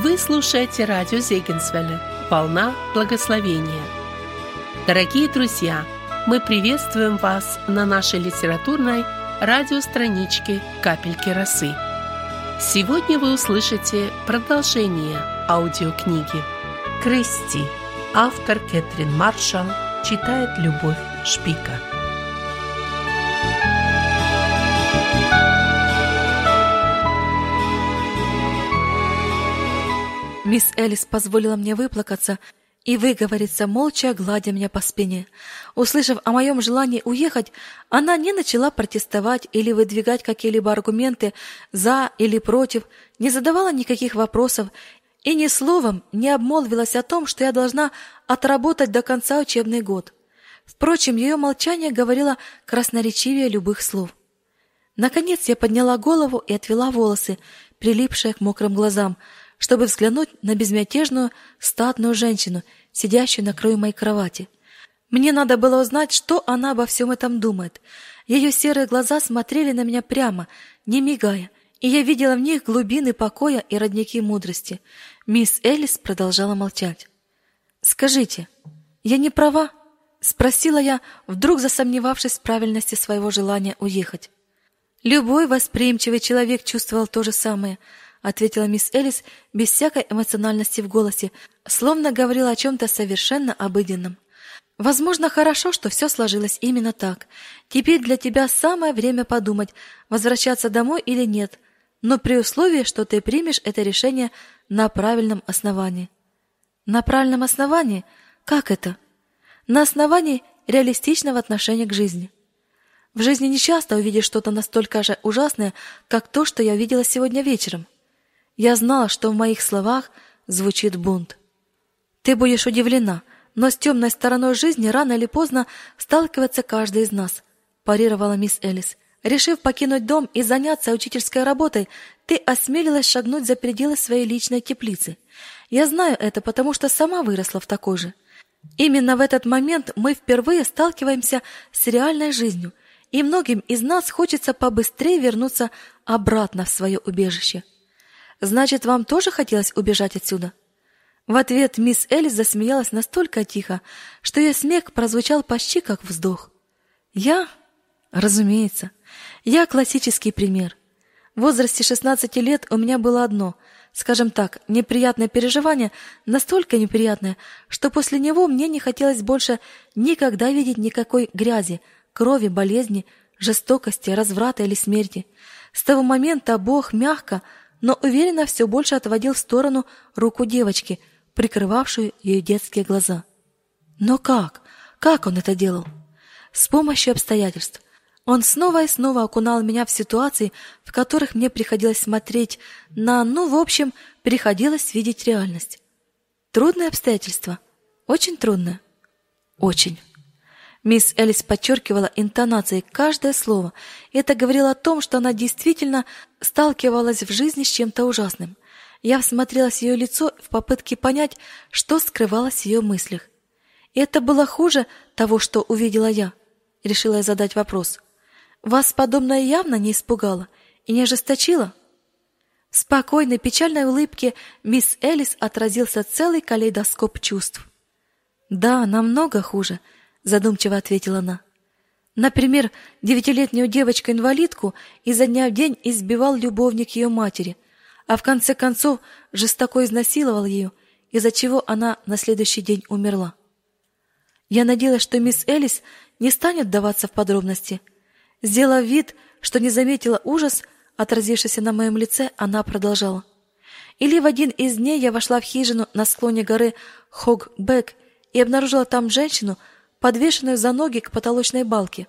Вы слушаете радио Зегенсвелля «Волна благословения». Дорогие друзья, мы приветствуем вас на нашей литературной радиостраничке «Капельки росы». Сегодня вы услышите продолжение аудиокниги «Кристи». Автор Кэтрин Маршалл читает Любовь Шпика. Мисс Элис позволила мне выплакаться и выговориться, молча гладя меня по спине. Услышав о моем желании уехать, она не начала протестовать или выдвигать какие-либо аргументы за или против, не задавала никаких вопросов и ни словом не обмолвилась о том, что я должна отработать до конца учебный год. Впрочем, ее молчание говорило красноречивее любых слов. Наконец я подняла голову и отвела волосы, прилипшие к мокрым глазам, чтобы взглянуть на безмятежную, статную женщину, сидящую на краю моей кровати. Мне надо было узнать, что она обо всем этом думает. Ее серые глаза смотрели на меня прямо, не мигая, и я видела в них глубины покоя и родники мудрости. Мисс Элис продолжала молчать. «Скажите, я не права?» — спросила я, вдруг засомневавшись в правильности своего желания уехать. Любой восприимчивый человек чувствовал то же самое —— ответила мисс Элис без всякой эмоциональности в голосе, словно говорила о чем-то совершенно обыденном. «Возможно, хорошо, что все сложилось именно так. Теперь для тебя самое время подумать, возвращаться домой или нет, но при условии, что ты примешь это решение на правильном основании». «На правильном основании? Как это?» «На основании реалистичного отношения к жизни». В жизни не часто увидишь что-то настолько же ужасное, как то, что я увидела сегодня вечером. Я знала, что в моих словах звучит бунт. Ты будешь удивлена, но с темной стороной жизни рано или поздно сталкивается каждый из нас, парировала мисс Элис. Решив покинуть дом и заняться учительской работой, ты осмелилась шагнуть за пределы своей личной теплицы. Я знаю это, потому что сама выросла в такой же. Именно в этот момент мы впервые сталкиваемся с реальной жизнью, и многим из нас хочется побыстрее вернуться обратно в свое убежище. Значит, вам тоже хотелось убежать отсюда? В ответ мисс Элис засмеялась настолько тихо, что ее смех прозвучал почти как вздох. Я, разумеется, я классический пример. В возрасте 16 лет у меня было одно, скажем так, неприятное переживание, настолько неприятное, что после него мне не хотелось больше никогда видеть никакой грязи, крови, болезни, жестокости, разврата или смерти. С того момента Бог мягко, но уверенно все больше отводил в сторону руку девочки, прикрывавшую ее детские глаза. Но как? Как он это делал? С помощью обстоятельств. Он снова и снова окунал меня в ситуации, в которых мне приходилось смотреть на, ну, в общем, приходилось видеть реальность. Трудное обстоятельство. Очень трудное. Очень. Мисс Элис подчеркивала интонацией каждое слово, это говорило о том, что она действительно сталкивалась в жизни с чем-то ужасным. Я всмотрелась в ее лицо в попытке понять, что скрывалось в ее мыслях. И это было хуже того, что увидела я. Решила я задать вопрос. Вас подобное явно не испугало и не ожесточило? В спокойной, печальной улыбке мисс Элис отразился целый калейдоскоп чувств. Да, намного хуже — задумчиво ответила она. Например, девятилетнюю девочку-инвалидку изо дня в день избивал любовник ее матери, а в конце концов жестоко изнасиловал ее, из-за чего она на следующий день умерла. Я надеялась, что мисс Элис не станет даваться в подробности. Сделав вид, что не заметила ужас, отразившийся на моем лице, она продолжала. Или в один из дней я вошла в хижину на склоне горы Хогбек и обнаружила там женщину, подвешенную за ноги к потолочной балке,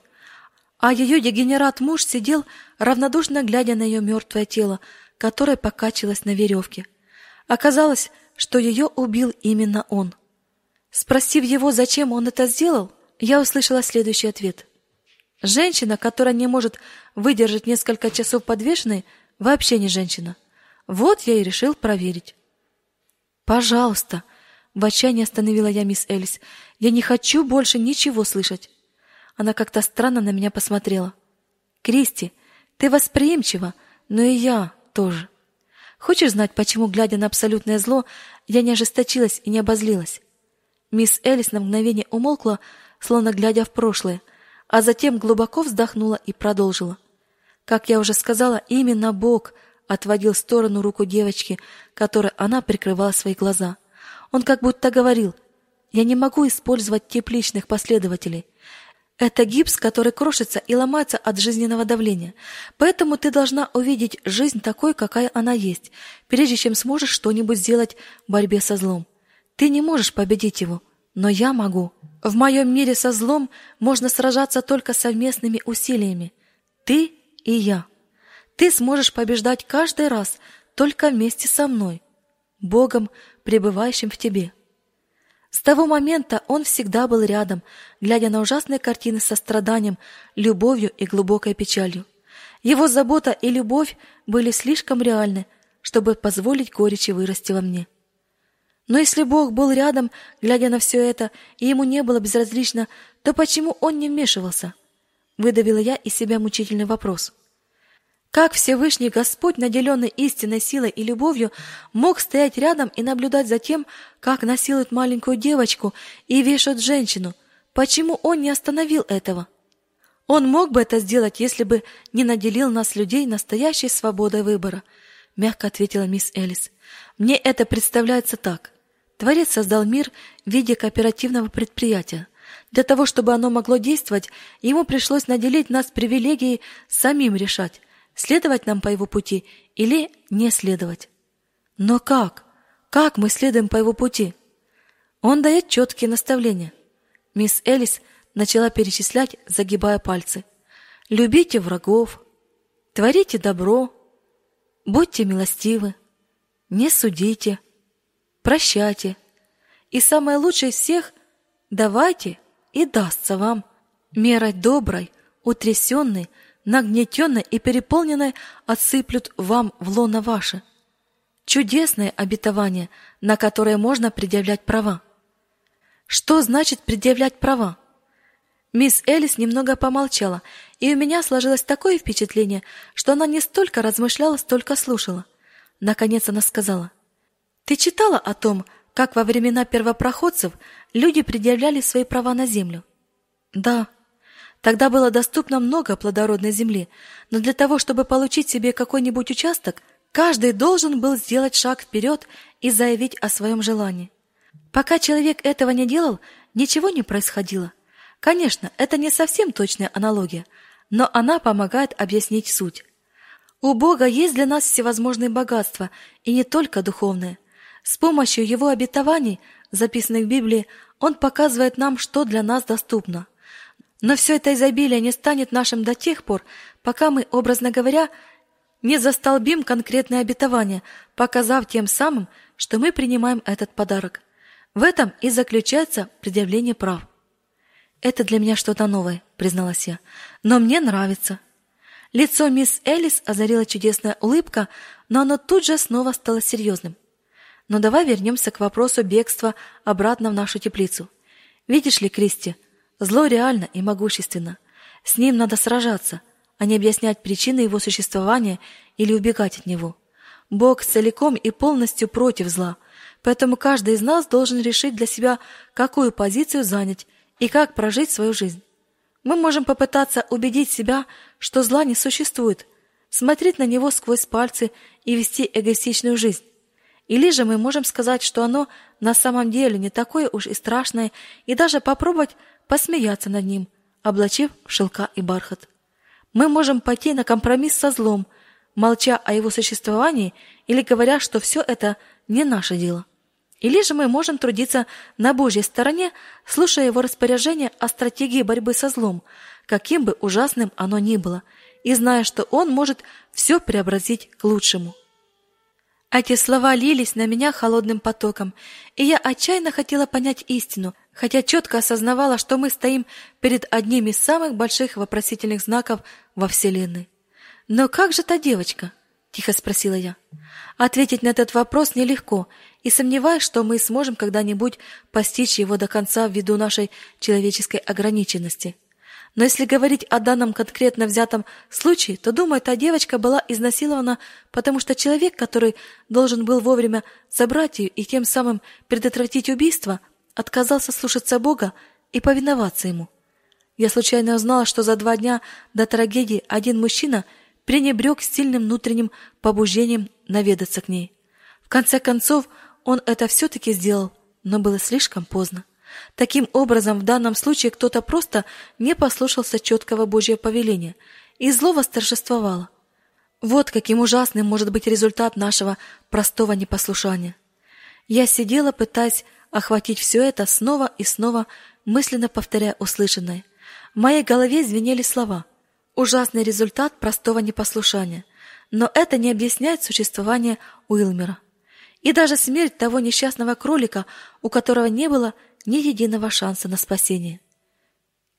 а ее дегенерат-муж сидел, равнодушно глядя на ее мертвое тело, которое покачивалось на веревке. Оказалось, что ее убил именно он. Спросив его, зачем он это сделал, я услышала следующий ответ. Женщина, которая не может выдержать несколько часов подвешенной, вообще не женщина. Вот я и решил проверить. Пожалуйста, в отчаянии остановила я мисс Элис. Я не хочу больше ничего слышать. Она как-то странно на меня посмотрела. Кристи, ты восприимчива, но и я тоже. Хочешь знать, почему, глядя на абсолютное зло, я не ожесточилась и не обозлилась? Мисс Элис на мгновение умолкла, словно глядя в прошлое, а затем глубоко вздохнула и продолжила. Как я уже сказала, именно Бог отводил в сторону руку девочки, которой она прикрывала свои глаза. Он как будто говорил, «Я не могу использовать тепличных последователей. Это гипс, который крошится и ломается от жизненного давления. Поэтому ты должна увидеть жизнь такой, какая она есть, прежде чем сможешь что-нибудь сделать в борьбе со злом. Ты не можешь победить его, но я могу. В моем мире со злом можно сражаться только совместными усилиями. Ты и я. Ты сможешь побеждать каждый раз только вместе со мной, Богом, пребывающим в тебе. С того момента он всегда был рядом, глядя на ужасные картины со страданием, любовью и глубокой печалью. Его забота и любовь были слишком реальны, чтобы позволить горечи вырасти во мне. Но если Бог был рядом, глядя на все это, и ему не было безразлично, то почему он не вмешивался? Выдавила я из себя мучительный вопрос. Как Всевышний Господь, наделенный истинной силой и любовью, мог стоять рядом и наблюдать за тем, как насилуют маленькую девочку и вешают женщину? Почему Он не остановил этого? Он мог бы это сделать, если бы не наделил нас, людей, настоящей свободой выбора, мягко ответила мисс Элис. Мне это представляется так. Творец создал мир в виде кооперативного предприятия. Для того, чтобы оно могло действовать, ему пришлось наделить нас привилегией самим решать, следовать нам по его пути или не следовать. Но как? Как мы следуем по его пути? Он дает четкие наставления. Мисс Элис начала перечислять, загибая пальцы. Любите врагов, творите добро, будьте милостивы, не судите, прощайте. И самое лучшее из всех – давайте, и дастся вам мерой доброй, утрясенной, нагнетенной и переполненной отсыплют вам в лоно ваше. Чудесное обетование, на которое можно предъявлять права. Что значит предъявлять права? Мисс Элис немного помолчала, и у меня сложилось такое впечатление, что она не столько размышляла, столько слушала. Наконец она сказала: "Ты читала о том, как во времена первопроходцев люди предъявляли свои права на землю?" "Да", Тогда было доступно много плодородной земли, но для того, чтобы получить себе какой-нибудь участок, каждый должен был сделать шаг вперед и заявить о своем желании. Пока человек этого не делал, ничего не происходило. Конечно, это не совсем точная аналогия, но она помогает объяснить суть. У Бога есть для нас всевозможные богатства, и не только духовные. С помощью его обетований, записанных в Библии, он показывает нам, что для нас доступно – но все это изобилие не станет нашим до тех пор, пока мы, образно говоря, не застолбим конкретное обетование, показав тем самым, что мы принимаем этот подарок. В этом и заключается предъявление прав. Это для меня что-то новое, призналась я, но мне нравится. Лицо мисс Элис озарила чудесная улыбка, но оно тут же снова стало серьезным. Но давай вернемся к вопросу бегства обратно в нашу теплицу. Видишь ли, Кристи, Зло реально и могущественно. С ним надо сражаться, а не объяснять причины его существования или убегать от него. Бог целиком и полностью против зла, поэтому каждый из нас должен решить для себя, какую позицию занять и как прожить свою жизнь. Мы можем попытаться убедить себя, что зла не существует, смотреть на него сквозь пальцы и вести эгоистичную жизнь. Или же мы можем сказать, что оно на самом деле не такое уж и страшное, и даже попробовать посмеяться над ним, облачив в шелка и бархат. Мы можем пойти на компромисс со злом, молча о его существовании или говоря, что все это не наше дело. Или же мы можем трудиться на Божьей стороне, слушая его распоряжения о стратегии борьбы со злом, каким бы ужасным оно ни было, и зная, что он может все преобразить к лучшему. Эти слова лились на меня холодным потоком, и я отчаянно хотела понять истину, хотя четко осознавала, что мы стоим перед одним из самых больших вопросительных знаков во Вселенной. «Но как же та девочка?» — тихо спросила я. Ответить на этот вопрос нелегко, и сомневаюсь, что мы сможем когда-нибудь постичь его до конца ввиду нашей человеческой ограниченности. Но если говорить о данном конкретно взятом случае, то, думаю, та девочка была изнасилована, потому что человек, который должен был вовремя забрать ее и тем самым предотвратить убийство, отказался слушаться Бога и повиноваться ему. Я случайно узнала, что за два дня до трагедии один мужчина пренебрег сильным внутренним побуждением наведаться к ней. В конце концов, он это все-таки сделал, но было слишком поздно. Таким образом, в данном случае кто-то просто не послушался четкого Божьего повеления, и зло восторжествовало. Вот каким ужасным может быть результат нашего простого непослушания. Я сидела, пытаясь охватить все это снова и снова, мысленно повторяя услышанное. В моей голове звенели слова. Ужасный результат простого непослушания. Но это не объясняет существование Уилмера. И даже смерть того несчастного кролика, у которого не было ни единого шанса на спасение.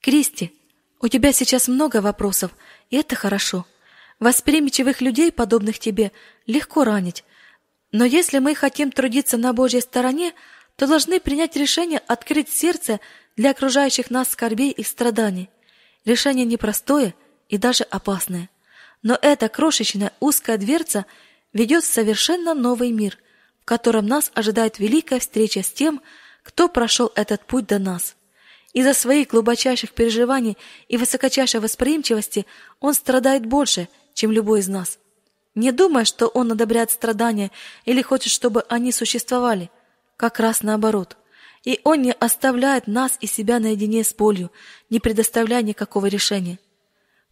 Кристи, у тебя сейчас много вопросов, и это хорошо. Восприимчивых людей, подобных тебе, легко ранить. Но если мы хотим трудиться на Божьей стороне, то должны принять решение открыть сердце для окружающих нас скорбей и страданий. Решение непростое и даже опасное. Но эта крошечная узкая дверца ведет в совершенно новый мир, в котором нас ожидает великая встреча с тем, кто прошел этот путь до нас. Из-за своих глубочайших переживаний и высокочайшей восприимчивости он страдает больше, чем любой из нас. Не думай, что он одобряет страдания или хочет, чтобы они существовали. Как раз наоборот. И он не оставляет нас и себя наедине с болью, не предоставляя никакого решения.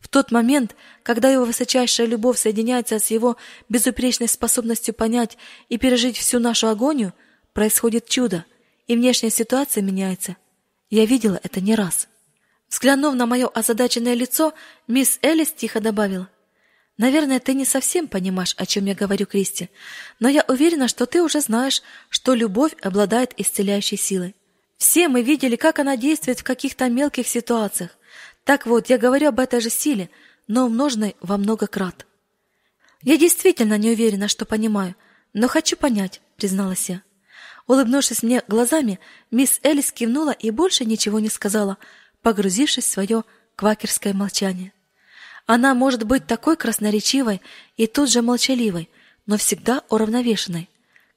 В тот момент, когда его высочайшая любовь соединяется с его безупречной способностью понять и пережить всю нашу агонию, происходит чудо – и внешняя ситуация меняется. Я видела это не раз. Взглянув на мое озадаченное лицо, мисс Элис тихо добавила. «Наверное, ты не совсем понимаешь, о чем я говорю, Кристи, но я уверена, что ты уже знаешь, что любовь обладает исцеляющей силой. Все мы видели, как она действует в каких-то мелких ситуациях. Так вот, я говорю об этой же силе, но умноженной во много крат. Я действительно не уверена, что понимаю, но хочу понять, призналась я. Улыбнувшись мне глазами, мисс Элис кивнула и больше ничего не сказала, погрузившись в свое квакерское молчание. Она может быть такой красноречивой и тут же молчаливой, но всегда уравновешенной.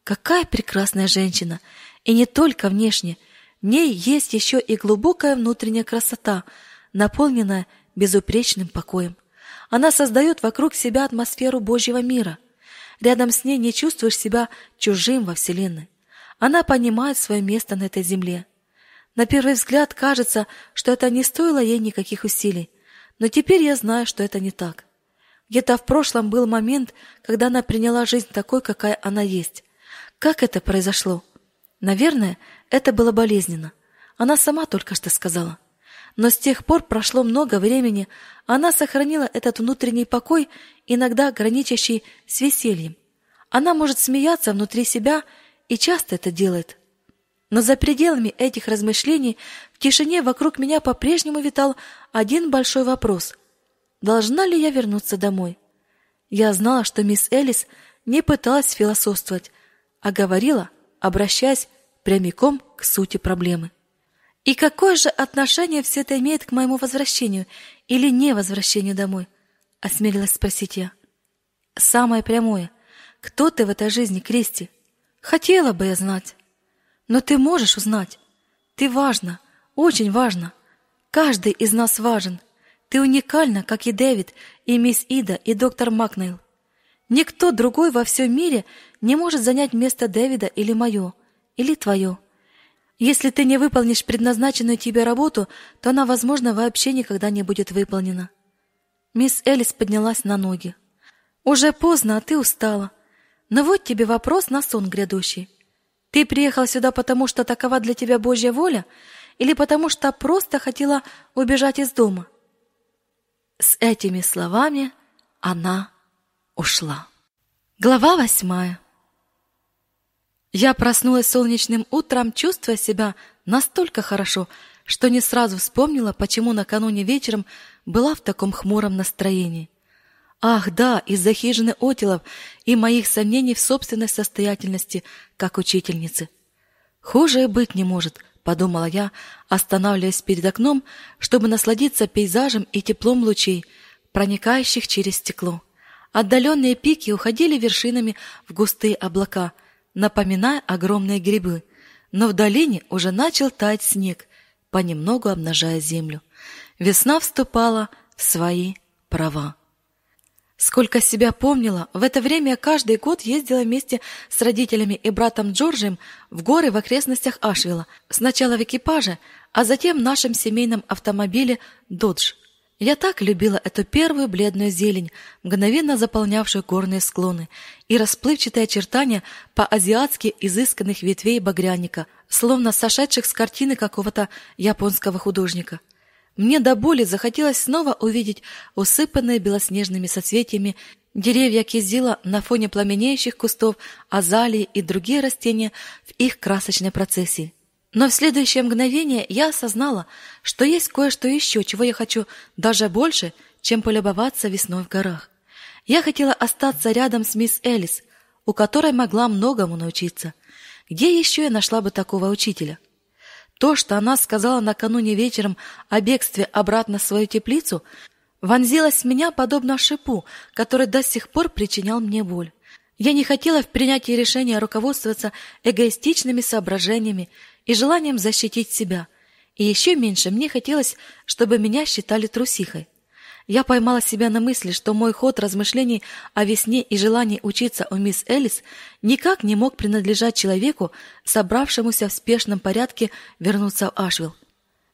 Какая прекрасная женщина! И не только внешне. В ней есть еще и глубокая внутренняя красота, наполненная безупречным покоем. Она создает вокруг себя атмосферу Божьего мира. Рядом с ней не чувствуешь себя чужим во Вселенной. Она понимает свое место на этой земле. На первый взгляд кажется, что это не стоило ей никаких усилий, но теперь я знаю, что это не так. Где-то в прошлом был момент, когда она приняла жизнь такой, какая она есть. Как это произошло? Наверное, это было болезненно. Она сама только что сказала. Но с тех пор прошло много времени, она сохранила этот внутренний покой, иногда граничащий с весельем. Она может смеяться внутри себя и часто это делает. Но за пределами этих размышлений в тишине вокруг меня по-прежнему витал один большой вопрос. Должна ли я вернуться домой? Я знала, что мисс Элис не пыталась философствовать, а говорила, обращаясь прямиком к сути проблемы. И какое же отношение все это имеет к моему возвращению или не возвращению домой? осмелилась спросить я. Самое прямое. Кто ты в этой жизни, Кристи? Хотела бы я знать. Но ты можешь узнать. Ты важна, очень важна. Каждый из нас важен. Ты уникальна, как и Дэвид, и мисс Ида, и доктор Макнейл. Никто другой во всем мире не может занять место Дэвида или мое, или твое. Если ты не выполнишь предназначенную тебе работу, то она, возможно, вообще никогда не будет выполнена. Мисс Элис поднялась на ноги. Уже поздно, а ты устала. Но вот тебе вопрос на сон грядущий. Ты приехал сюда потому, что такова для тебя Божья воля, или потому что просто хотела убежать из дома? С этими словами она ушла. Глава восьмая. Я проснулась солнечным утром, чувствуя себя настолько хорошо, что не сразу вспомнила, почему накануне вечером была в таком хмуром настроении. Ах, да, из-за хижины Отилов и моих сомнений в собственной состоятельности как учительницы. Хуже и быть не может, — подумала я, останавливаясь перед окном, чтобы насладиться пейзажем и теплом лучей, проникающих через стекло. Отдаленные пики уходили вершинами в густые облака, напоминая огромные грибы, но в долине уже начал таять снег, понемногу обнажая землю. Весна вступала в свои права. Сколько себя помнила, в это время каждый год ездила вместе с родителями и братом Джорджем в горы в окрестностях Ашвилла, сначала в экипаже, а затем в нашем семейном автомобиле «Додж». Я так любила эту первую бледную зелень, мгновенно заполнявшую горные склоны, и расплывчатые очертания по-азиатски изысканных ветвей багряника, словно сошедших с картины какого-то японского художника. Мне до боли захотелось снова увидеть усыпанные белоснежными соцветиями деревья кизила на фоне пламенеющих кустов азалии и другие растения в их красочной процессии. Но в следующее мгновение я осознала, что есть кое-что еще, чего я хочу даже больше, чем полюбоваться весной в горах. Я хотела остаться рядом с мисс Элис, у которой могла многому научиться. Где еще я нашла бы такого учителя? — то, что она сказала накануне вечером о бегстве обратно в свою теплицу, вонзилось в меня подобно шипу, который до сих пор причинял мне боль. Я не хотела в принятии решения руководствоваться эгоистичными соображениями и желанием защитить себя. И еще меньше мне хотелось, чтобы меня считали трусихой. Я поймала себя на мысли, что мой ход размышлений о весне и желании учиться у мисс Элис никак не мог принадлежать человеку, собравшемуся в спешном порядке вернуться в Ашвилл.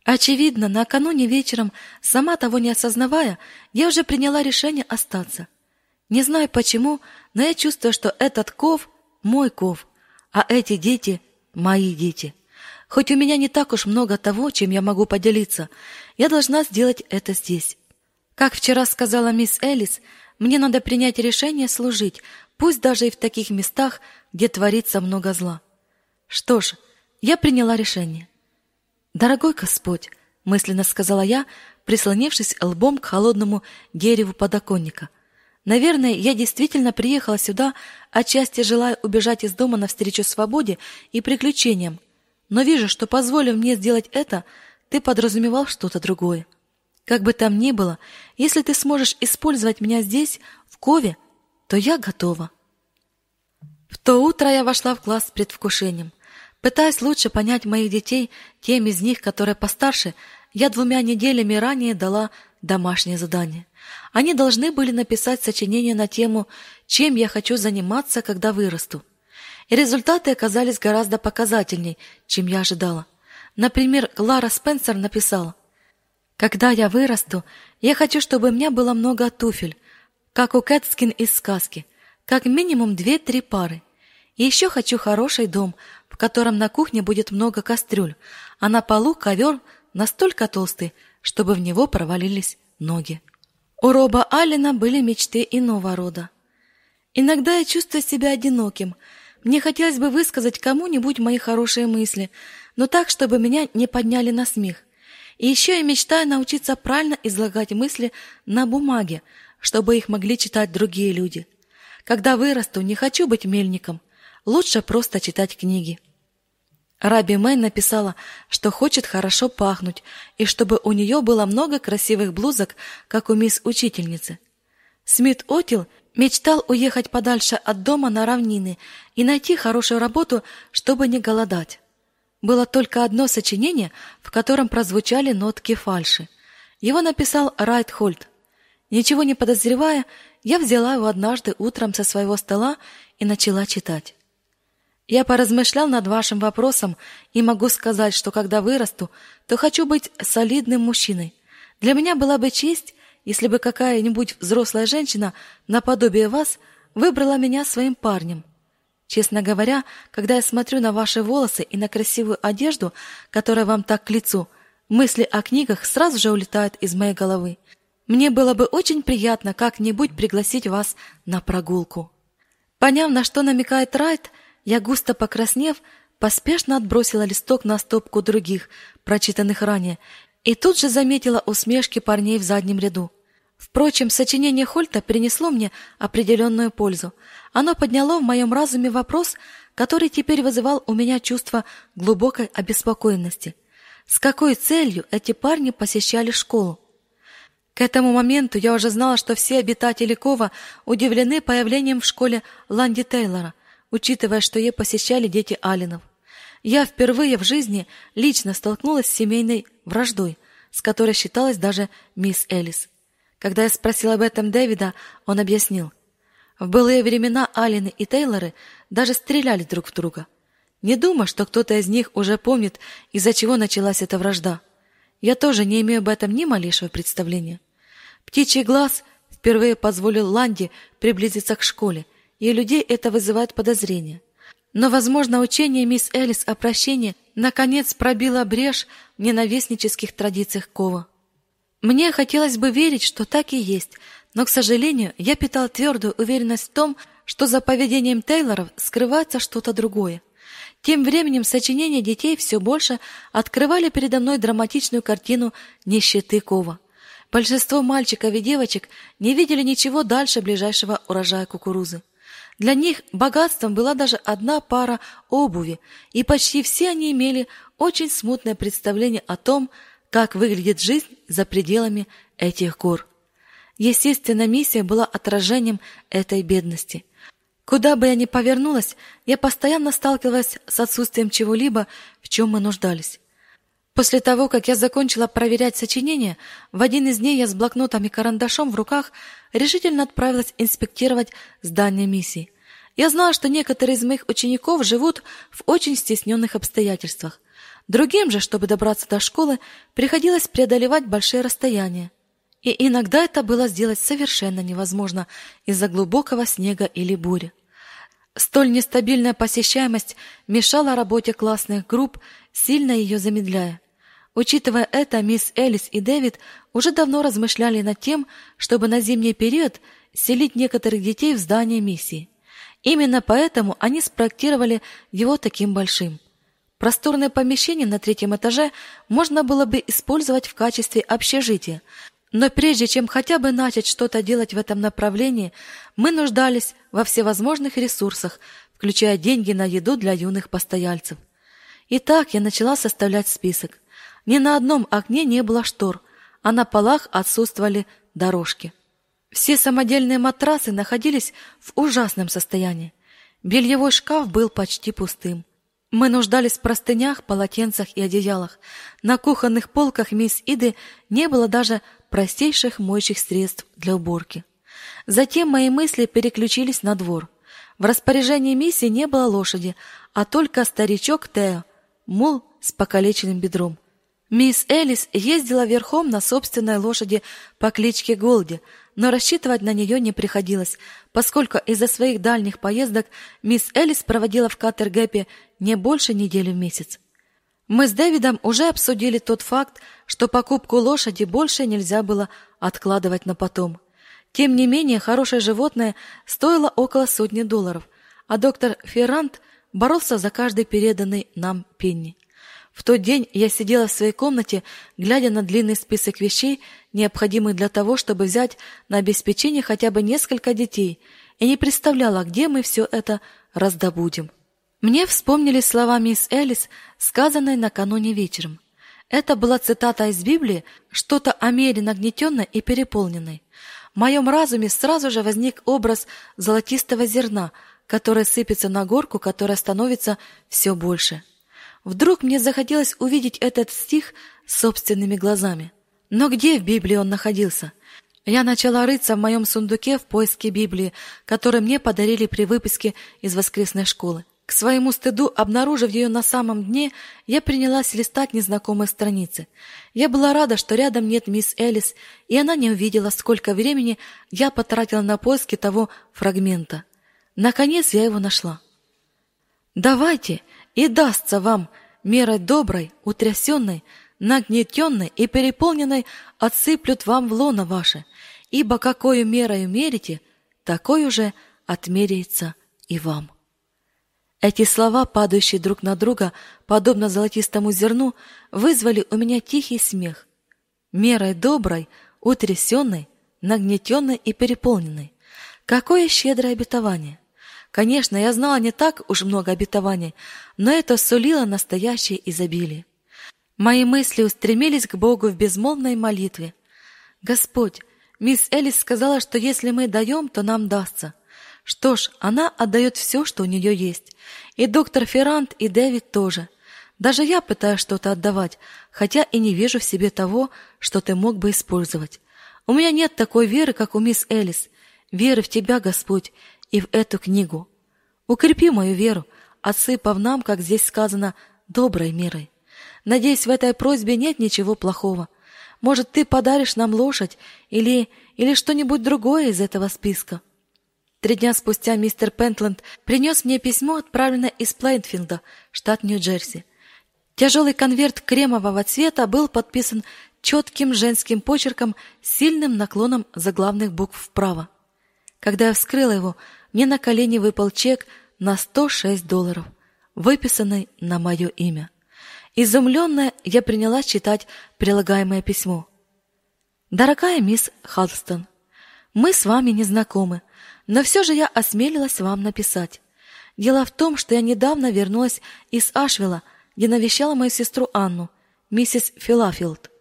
Очевидно, накануне вечером, сама того не осознавая, я уже приняла решение остаться. Не знаю почему, но я чувствую, что этот ков — мой ков, а эти дети — мои дети. Хоть у меня не так уж много того, чем я могу поделиться, я должна сделать это здесь. Как вчера сказала мисс Элис, мне надо принять решение служить, пусть даже и в таких местах, где творится много зла. Что ж, я приняла решение. Дорогой Господь, мысленно сказала я, прислонившись лбом к холодному дереву подоконника. Наверное, я действительно приехала сюда, отчасти желая убежать из дома навстречу свободе и приключениям. Но вижу, что позволив мне сделать это, ты подразумевал что-то другое. Как бы там ни было, если ты сможешь использовать меня здесь, в Кове, то я готова. В то утро я вошла в класс с предвкушением. Пытаясь лучше понять моих детей, тем из них, которые постарше, я двумя неделями ранее дала домашнее задание. Они должны были написать сочинение на тему «Чем я хочу заниматься, когда вырасту». И результаты оказались гораздо показательней, чем я ожидала. Например, Лара Спенсер написала когда я вырасту, я хочу, чтобы у меня было много туфель, как у Кэтскин из сказки, как минимум две-три пары. И еще хочу хороший дом, в котором на кухне будет много кастрюль, а на полу ковер настолько толстый, чтобы в него провалились ноги. У Роба Аллена были мечты иного рода. Иногда я чувствую себя одиноким. Мне хотелось бы высказать кому-нибудь мои хорошие мысли, но так, чтобы меня не подняли на смех. И еще я мечтаю научиться правильно излагать мысли на бумаге, чтобы их могли читать другие люди. Когда вырасту, не хочу быть мельником. Лучше просто читать книги. Раби Мэй написала, что хочет хорошо пахнуть, и чтобы у нее было много красивых блузок, как у мисс-учительницы. Смит Отил мечтал уехать подальше от дома на равнины и найти хорошую работу, чтобы не голодать. Было только одно сочинение, в котором прозвучали нотки фальши. Его написал Райтхольд. Ничего не подозревая, я взяла его однажды утром со своего стола и начала читать. Я поразмышлял над вашим вопросом и могу сказать, что когда вырасту, то хочу быть солидным мужчиной. Для меня была бы честь, если бы какая-нибудь взрослая женщина наподобие вас выбрала меня своим парнем. Честно говоря, когда я смотрю на ваши волосы и на красивую одежду, которая вам так к лицу, мысли о книгах сразу же улетают из моей головы. Мне было бы очень приятно как-нибудь пригласить вас на прогулку. Поняв, на что намекает Райт, я густо покраснев, поспешно отбросила листок на стопку других, прочитанных ранее, и тут же заметила усмешки парней в заднем ряду. Впрочем, сочинение Хольта принесло мне определенную пользу. Оно подняло в моем разуме вопрос, который теперь вызывал у меня чувство глубокой обеспокоенности. С какой целью эти парни посещали школу? К этому моменту я уже знала, что все обитатели Кова удивлены появлением в школе Ланди Тейлора, учитывая, что ее посещали дети Алленов. Я впервые в жизни лично столкнулась с семейной враждой, с которой считалась даже мисс Элис. Когда я спросила об этом Дэвида, он объяснил. В былые времена Аллены и Тейлоры даже стреляли друг в друга. Не думаю, что кто-то из них уже помнит, из-за чего началась эта вражда. Я тоже не имею об этом ни малейшего представления. Птичий глаз впервые позволил Ланде приблизиться к школе, и людей это вызывает подозрения. Но, возможно, учение мисс Элис о прощении наконец пробило брешь в ненавистнических традициях Кова. Мне хотелось бы верить, что так и есть, но, к сожалению, я питал твердую уверенность в том, что за поведением Тейлоров скрывается что-то другое. Тем временем сочинения детей все больше открывали передо мной драматичную картину нищеты Кова. Большинство мальчиков и девочек не видели ничего дальше ближайшего урожая кукурузы. Для них богатством была даже одна пара обуви, и почти все они имели очень смутное представление о том, как выглядит жизнь за пределами этих гор. Естественно, миссия была отражением этой бедности. Куда бы я ни повернулась, я постоянно сталкивалась с отсутствием чего-либо, в чем мы нуждались. После того, как я закончила проверять сочинения, в один из дней я с блокнотом и карандашом в руках решительно отправилась инспектировать здание миссии. Я знала, что некоторые из моих учеников живут в очень стесненных обстоятельствах. Другим же, чтобы добраться до школы, приходилось преодолевать большие расстояния. И иногда это было сделать совершенно невозможно из-за глубокого снега или бури. Столь нестабильная посещаемость мешала работе классных групп, сильно ее замедляя. Учитывая это, мисс Элис и Дэвид уже давно размышляли над тем, чтобы на зимний период селить некоторых детей в здание миссии. Именно поэтому они спроектировали его таким большим. Просторное помещение на третьем этаже можно было бы использовать в качестве общежития, но прежде чем хотя бы начать что-то делать в этом направлении, мы нуждались во всевозможных ресурсах, включая деньги на еду для юных постояльцев. Итак, я начала составлять список. Ни на одном окне не было штор, а на полах отсутствовали дорожки. Все самодельные матрасы находились в ужасном состоянии. Бельевой шкаф был почти пустым. Мы нуждались в простынях, полотенцах и одеялах. На кухонных полках мисс Иды не было даже простейших моющих средств для уборки. Затем мои мысли переключились на двор. В распоряжении миссии не было лошади, а только старичок Тео, мул с покалеченным бедром. Мисс Элис ездила верхом на собственной лошади по кличке Голди, но рассчитывать на нее не приходилось, поскольку из-за своих дальних поездок мисс Элис проводила в Каттергэпе не больше недели в месяц. Мы с Дэвидом уже обсудили тот факт, что покупку лошади больше нельзя было откладывать на потом. Тем не менее, хорошее животное стоило около сотни долларов, а доктор Феррант боролся за каждый переданный нам пенни. В тот день я сидела в своей комнате, глядя на длинный список вещей, необходимых для того, чтобы взять на обеспечение хотя бы несколько детей, и не представляла, где мы все это раздобудем. Мне вспомнились слова мисс Элис, сказанные накануне вечером. Это была цитата из Библии, что-то о мере нагнетенной и переполненной. В моем разуме сразу же возник образ золотистого зерна, которое сыпется на горку, которая становится все больше. Вдруг мне захотелось увидеть этот стих собственными глазами. Но где в Библии он находился? Я начала рыться в моем сундуке в поиске Библии, которую мне подарили при выпуске из воскресной школы. К своему стыду, обнаружив ее на самом дне, я принялась листать незнакомые страницы. Я была рада, что рядом нет мисс Элис, и она не увидела, сколько времени я потратила на поиски того фрагмента. Наконец я его нашла. «Давайте, и дастся вам мерой доброй, утрясенной, нагнетенной и переполненной отсыплют вам в лоно ваше, ибо какую мерою мерите, такой уже отмеряется и вам». Эти слова, падающие друг на друга, подобно золотистому зерну, вызвали у меня тихий смех. Мерой доброй, утрясенной, нагнетенной и переполненной. Какое щедрое обетование! Конечно, я знала не так уж много обетований, но это сулило настоящее изобилие. Мои мысли устремились к Богу в безмолвной молитве. «Господь, мисс Элис сказала, что если мы даем, то нам дастся. Что ж, она отдает все, что у нее есть. И доктор Феррант, и Дэвид тоже. Даже я пытаюсь что-то отдавать, хотя и не вижу в себе того, что ты мог бы использовать. У меня нет такой веры, как у мисс Элис. Веры в Тебя, Господь, и в эту книгу. Укрепи мою веру, отсыпав нам, как здесь сказано, доброй мерой. Надеюсь, в этой просьбе нет ничего плохого. Может, ты подаришь нам лошадь или, или что-нибудь другое из этого списка. Три дня спустя мистер Пентленд принес мне письмо, отправленное из Плейнфилда, штат Нью-Джерси. Тяжелый конверт кремового цвета был подписан четким женским почерком с сильным наклоном заглавных букв вправо. Когда я вскрыла его, мне на колени выпал чек на 106 долларов, выписанный на мое имя. Изумленная, я принялась читать прилагаемое письмо. «Дорогая мисс Халстон, мы с вами не знакомы, но все же я осмелилась вам написать. Дело в том, что я недавно вернулась из Ашвилла, где навещала мою сестру Анну, миссис Филафилд.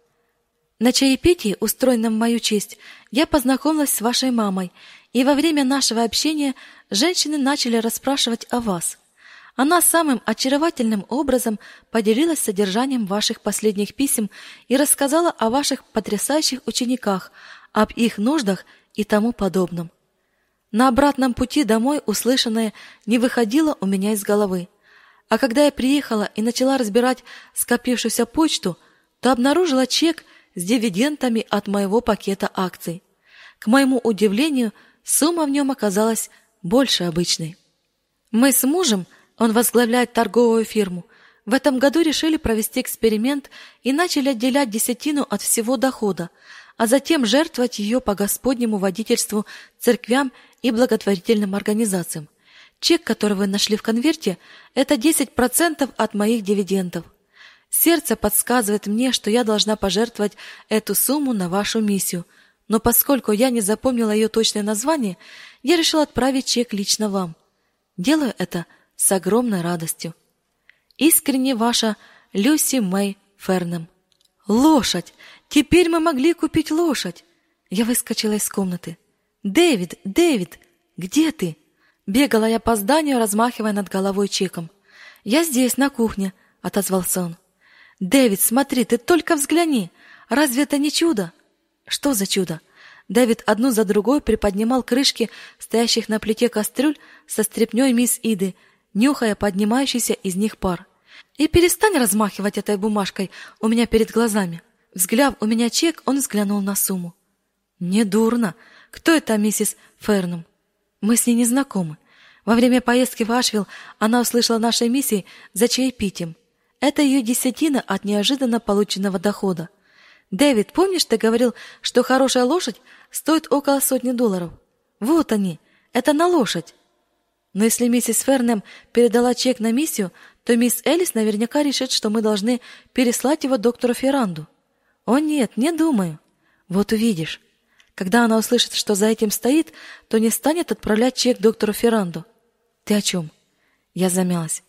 На чаепитии, устроенном в мою честь, я познакомилась с вашей мамой, и во время нашего общения женщины начали расспрашивать о вас. Она самым очаровательным образом поделилась содержанием ваших последних писем и рассказала о ваших потрясающих учениках, об их нуждах и тому подобном. На обратном пути домой услышанное не выходило у меня из головы. А когда я приехала и начала разбирать скопившуюся почту, то обнаружила чек с дивидендами от моего пакета акций. К моему удивлению, сумма в нем оказалась больше обычной. Мы с мужем, он возглавляет торговую фирму, в этом году решили провести эксперимент и начали отделять десятину от всего дохода, а затем жертвовать ее по Господнему водительству церквям и благотворительным организациям. Чек, который вы нашли в конверте, это 10% от моих дивидендов. Сердце подсказывает мне, что я должна пожертвовать эту сумму на вашу миссию, но поскольку я не запомнила ее точное название, я решила отправить чек лично вам. Делаю это с огромной радостью. Искренне ваша Люси Мэй Фернем. Лошадь! Теперь мы могли купить лошадь! Я выскочила из комнаты. «Дэвид! Дэвид! Где ты?» Бегала я по зданию, размахивая над головой чеком. «Я здесь, на кухне», — отозвался он. «Дэвид, смотри, ты только взгляни! Разве это не чудо?» «Что за чудо?» Дэвид одну за другой приподнимал крышки стоящих на плите кастрюль со стряпнёй мисс Иды, нюхая поднимающийся из них пар. «И перестань размахивать этой бумажкой у меня перед глазами!» Взгляв у меня чек, он взглянул на сумму. «Не дурно. Кто это миссис Фернум?» «Мы с ней не знакомы. Во время поездки в Ашвилл она услышала нашей миссии за чаепитием. Это ее десятина от неожиданно полученного дохода. Дэвид, помнишь, ты говорил, что хорошая лошадь стоит около сотни долларов? Вот они. Это на лошадь. Но если миссис Фернем передала чек на миссию, то мисс Элис наверняка решит, что мы должны переслать его доктору Ферранду. О нет, не думаю. Вот увидишь. Когда она услышит, что за этим стоит, то не станет отправлять чек доктору Ферранду. Ты о чем? Я замялась.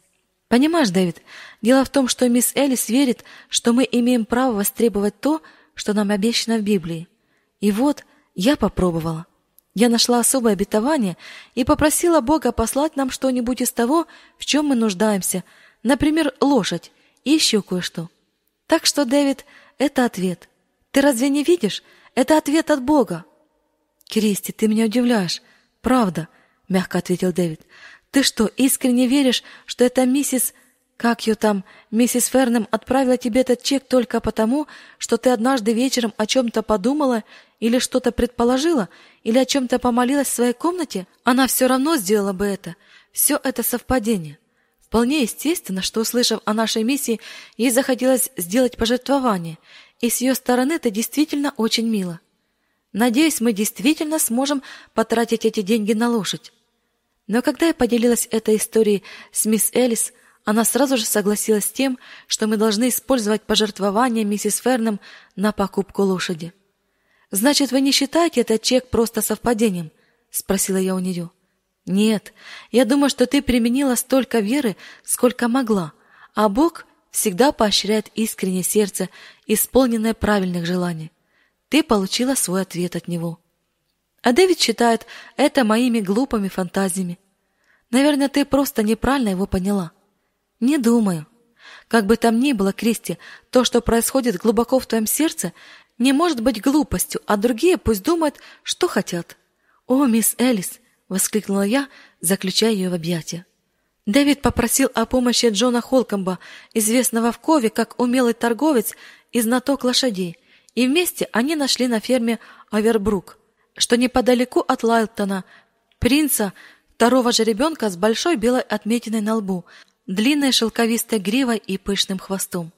Понимаешь, Дэвид, дело в том, что мисс Элис верит, что мы имеем право востребовать то, что нам обещано в Библии. И вот я попробовала. Я нашла особое обетование и попросила Бога послать нам что-нибудь из того, в чем мы нуждаемся, например, лошадь и еще кое-что. Так что, Дэвид, это ответ. Ты разве не видишь? Это ответ от Бога. Кристи, ты меня удивляешь. Правда, мягко ответил Дэвид. Ты что, искренне веришь, что эта миссис... Как ее там, миссис Фернем отправила тебе этот чек только потому, что ты однажды вечером о чем-то подумала или что-то предположила, или о чем-то помолилась в своей комнате? Она все равно сделала бы это. Все это совпадение. Вполне естественно, что, услышав о нашей миссии, ей захотелось сделать пожертвование, и с ее стороны это действительно очень мило. Надеюсь, мы действительно сможем потратить эти деньги на лошадь. Но когда я поделилась этой историей с мисс Элис, она сразу же согласилась с тем, что мы должны использовать пожертвования миссис Фернем на покупку лошади. «Значит, вы не считаете этот чек просто совпадением?» — спросила я у нее. «Нет, я думаю, что ты применила столько веры, сколько могла, а Бог всегда поощряет искреннее сердце, исполненное правильных желаний. Ты получила свой ответ от Него». А Дэвид считает это моими глупыми фантазиями. Наверное, ты просто неправильно его поняла. Не думаю. Как бы там ни было, Кристи, то, что происходит глубоко в твоем сердце, не может быть глупостью, а другие пусть думают, что хотят. «О, мисс Элис!» — воскликнула я, заключая ее в объятия. Дэвид попросил о помощи Джона Холкомба, известного в Кове как умелый торговец и знаток лошадей, и вместе они нашли на ферме Авербрук, что неподалеку от Лайлтона, принца, второго же ребенка с большой белой отметиной на лбу, длинной шелковистой гривой и пышным хвостом.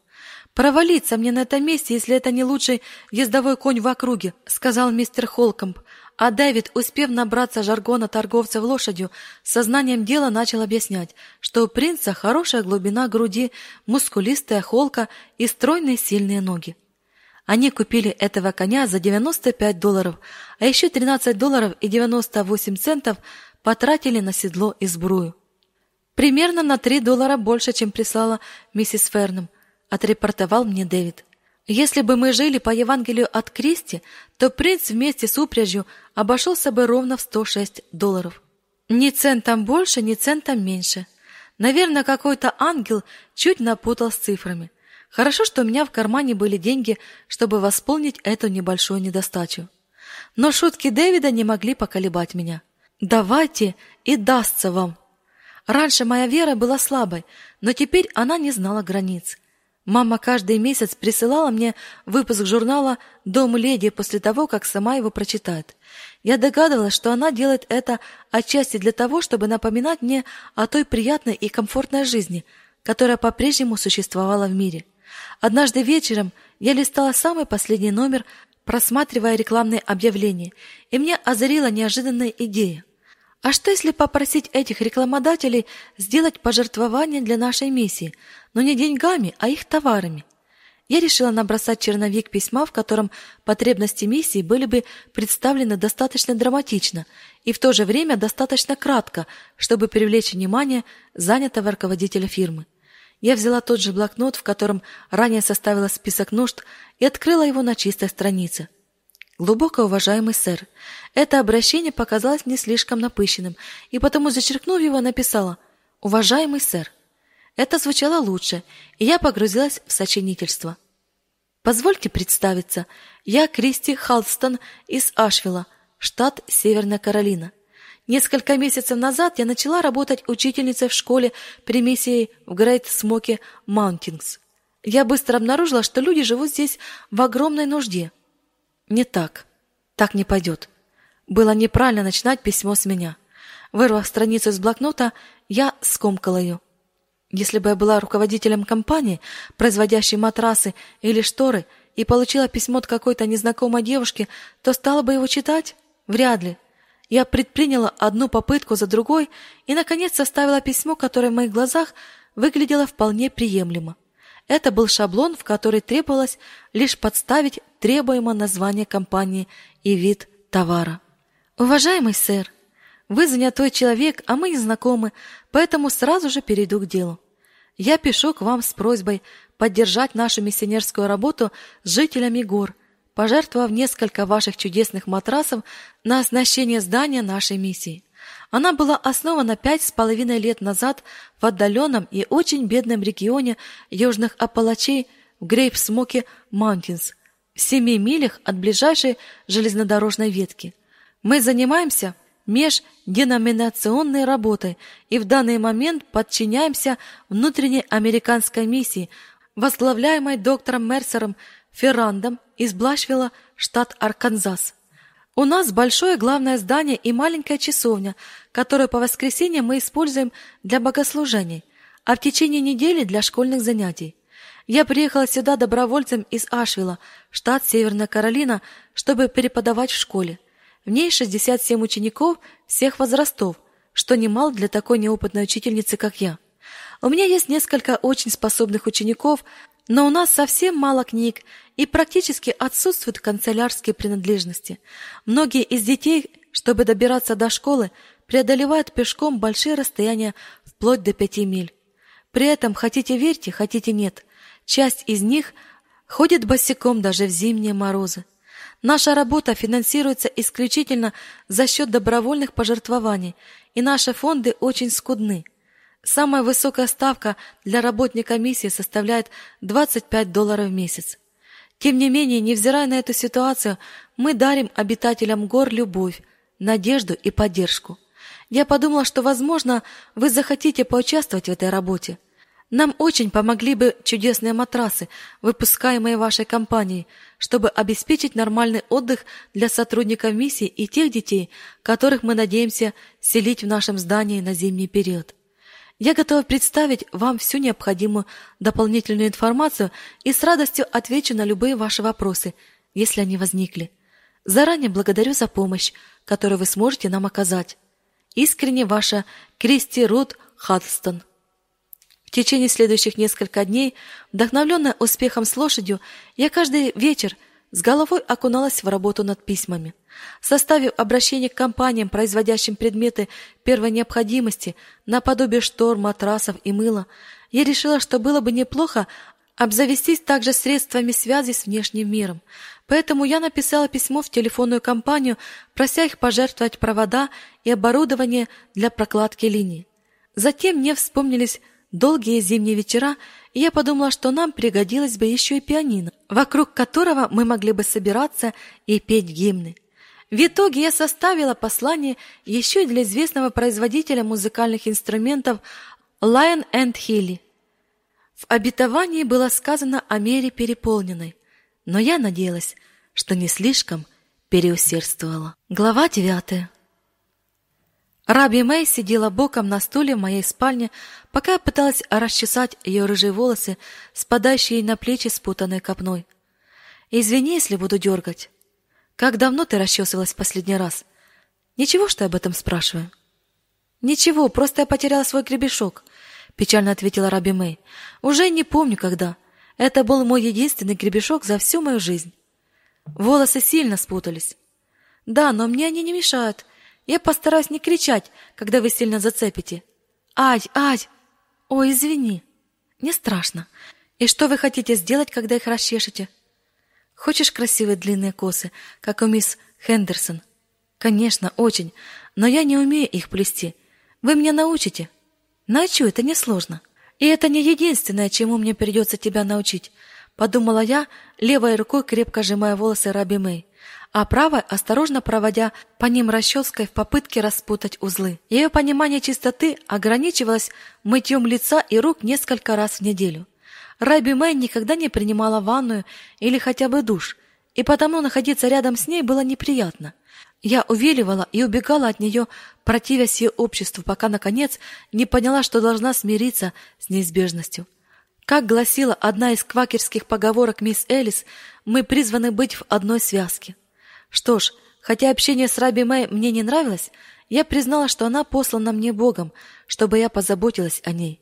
«Провалиться мне на этом месте, если это не лучший ездовой конь в округе», — сказал мистер Холкомб. А Дэвид, успев набраться жаргона торговцев лошадью, сознанием дела начал объяснять, что у принца хорошая глубина груди, мускулистая холка и стройные сильные ноги. Они купили этого коня за 95 долларов, а еще 13 долларов и 98 центов потратили на седло и сбрую. Примерно на 3 доллара больше, чем прислала миссис Фернам, отрепортовал мне Дэвид. Если бы мы жили по Евангелию от Кристи, то принц вместе с упряжью обошелся бы ровно в 106 долларов. Ни центом больше, ни центом меньше. Наверное, какой-то ангел чуть напутал с цифрами. Хорошо, что у меня в кармане были деньги, чтобы восполнить эту небольшую недостачу. Но шутки Дэвида не могли поколебать меня. «Давайте, и дастся вам!» Раньше моя вера была слабой, но теперь она не знала границ. Мама каждый месяц присылала мне выпуск журнала «Дом леди» после того, как сама его прочитает. Я догадывалась, что она делает это отчасти для того, чтобы напоминать мне о той приятной и комфортной жизни, которая по-прежнему существовала в мире. Однажды вечером я листала самый последний номер, просматривая рекламные объявления, и мне озарила неожиданная идея. А что если попросить этих рекламодателей сделать пожертвование для нашей миссии, но не деньгами, а их товарами? Я решила набросать черновик письма, в котором потребности миссии были бы представлены достаточно драматично и в то же время достаточно кратко, чтобы привлечь внимание занятого руководителя фирмы. Я взяла тот же блокнот, в котором ранее составила список нужд, и открыла его на чистой странице. Глубоко уважаемый сэр, это обращение показалось мне слишком напыщенным, и потому, зачеркнув его, написала «Уважаемый сэр». Это звучало лучше, и я погрузилась в сочинительство. Позвольте представиться, я Кристи Халстон из Ашвилла, штат Северная Каролина. Несколько месяцев назад я начала работать учительницей в школе при миссии в Грейт-Смоки-Маунтинс. Я быстро обнаружила, что люди живут здесь в огромной нужде – не так. Так не пойдет. Было неправильно начинать письмо с меня. Вырвав страницу из блокнота, я скомкала ее. Если бы я была руководителем компании, производящей матрасы или шторы, и получила письмо от какой-то незнакомой девушки, то стала бы его читать? Вряд ли. Я предприняла одну попытку за другой и, наконец, составила письмо, которое в моих глазах выглядело вполне приемлемо. Это был шаблон, в который требовалось лишь подставить требуемое название компании и вид товара. Уважаемый сэр, вы занятой человек, а мы не знакомы, поэтому сразу же перейду к делу. Я пишу к вам с просьбой поддержать нашу миссионерскую работу с жителями гор, пожертвовав несколько ваших чудесных матрасов на оснащение здания нашей миссии. Она была основана пять с половиной лет назад в отдаленном и очень бедном регионе южных Аппалачей в Грейт-Смоки-Маунтинс, в семи милях от ближайшей железнодорожной ветки. Мы занимаемся межденоминационной работой и в данный момент подчиняемся внутренней американской миссии, возглавляемой доктором Мерсером Феррандом из Блашвилла, штат Арканзас. У нас большое главное здание и маленькая часовня, которую по воскресеньям мы используем для богослужений, а в течение недели для школьных занятий. Я приехала сюда добровольцем из Ашвилла, штат Северная Каролина, чтобы преподавать в школе. В ней 67 учеников всех возрастов, что немало для такой неопытной учительницы, как я. У меня есть несколько очень способных учеников, Но у нас совсем мало книг и практически отсутствуют канцелярские принадлежности. Многие из детей, чтобы добираться до школы, преодолевают пешком большие расстояния вплоть до пяти миль. При этом, хотите верьте, хотите нет, часть из них ходит босиком даже в зимние морозы. Наша работа финансируется исключительно за счет добровольных пожертвований, и наши фонды очень скудны. Самая высокая ставка для работника миссии составляет 25 долларов в месяц. Тем не менее, невзирая на эту ситуацию, мы дарим обитателям гор любовь, надежду и поддержку. Я подумала, что, возможно, вы захотите поучаствовать в этой работе. Нам очень помогли бы чудесные матрасы, выпускаемые вашей компанией, чтобы обеспечить нормальный отдых для сотрудников миссии и тех детей, которых мы надеемся селить в нашем здании на зимний период. Я готова представить вам всю необходимую дополнительную информацию и с радостью отвечу на любые ваши вопросы, если они возникли. Заранее благодарю за помощь, которую вы сможете нам оказать. Искренне ваша Кристи Рут Хадстон. В течение следующих нескольких дней, вдохновленная успехом с лошадью, я каждый вечер с головой окуналась в работу над письмами. Составив обращение к компаниям, производящим предметы первой необходимости, наподобие штор, матрасов и мыла, я решила, что было бы неплохо обзавестись также средствами связи с внешним миром. Поэтому я написала письмо в телефонную компанию, прося их пожертвовать провода и оборудование для прокладки линий. Затем мне вспомнились долгие зимние вечера, и я подумала, что нам пригодилось бы еще и пианино, вокруг которого мы могли бы собираться и петь гимны. В итоге я составила послание еще и для известного производителя музыкальных инструментов Lion and Hilly. В обетовании было сказано о мере переполненной, но я надеялась, что не слишком переусердствовала. Глава девятая. Раби Мэй сидела боком на стуле в моей спальне, пока я пыталась расчесать ее рыжие волосы, спадающие на плечи спутанной копной. «Извини, если буду дергать. Как давно ты расчесывалась в последний раз? Ничего, что я об этом спрашиваю?» «Ничего, просто я потеряла свой гребешок», — печально ответила Раби Мэй. «Уже не помню, когда. Это был мой единственный гребешок за всю мою жизнь. Волосы сильно спутались. Да, но мне они не мешают. Я постараюсь не кричать, когда вы сильно зацепите. Ай, ай! Ой, извини. Не страшно. И что вы хотите сделать, когда их расчешете? Хочешь красивые длинные косы, как у мисс Хендерсон? Конечно, очень, но я не умею их плести. Вы меня научите? Научу, это несложно. И это не единственное, чему мне придется тебя научить, подумала я, левой рукой крепко сжимая волосы Раби Мэй а правой осторожно проводя по ним расческой в попытке распутать узлы. Ее понимание чистоты ограничивалось мытьем лица и рук несколько раз в неделю. Раби Мэй никогда не принимала ванную или хотя бы душ, и потому находиться рядом с ней было неприятно. Я увиливала и убегала от нее, противясь ее обществу, пока, наконец, не поняла, что должна смириться с неизбежностью. Как гласила одна из квакерских поговорок мисс Элис, мы призваны быть в одной связке. Что ж, хотя общение с Раби Мэй мне не нравилось, я признала, что она послана мне Богом, чтобы я позаботилась о ней.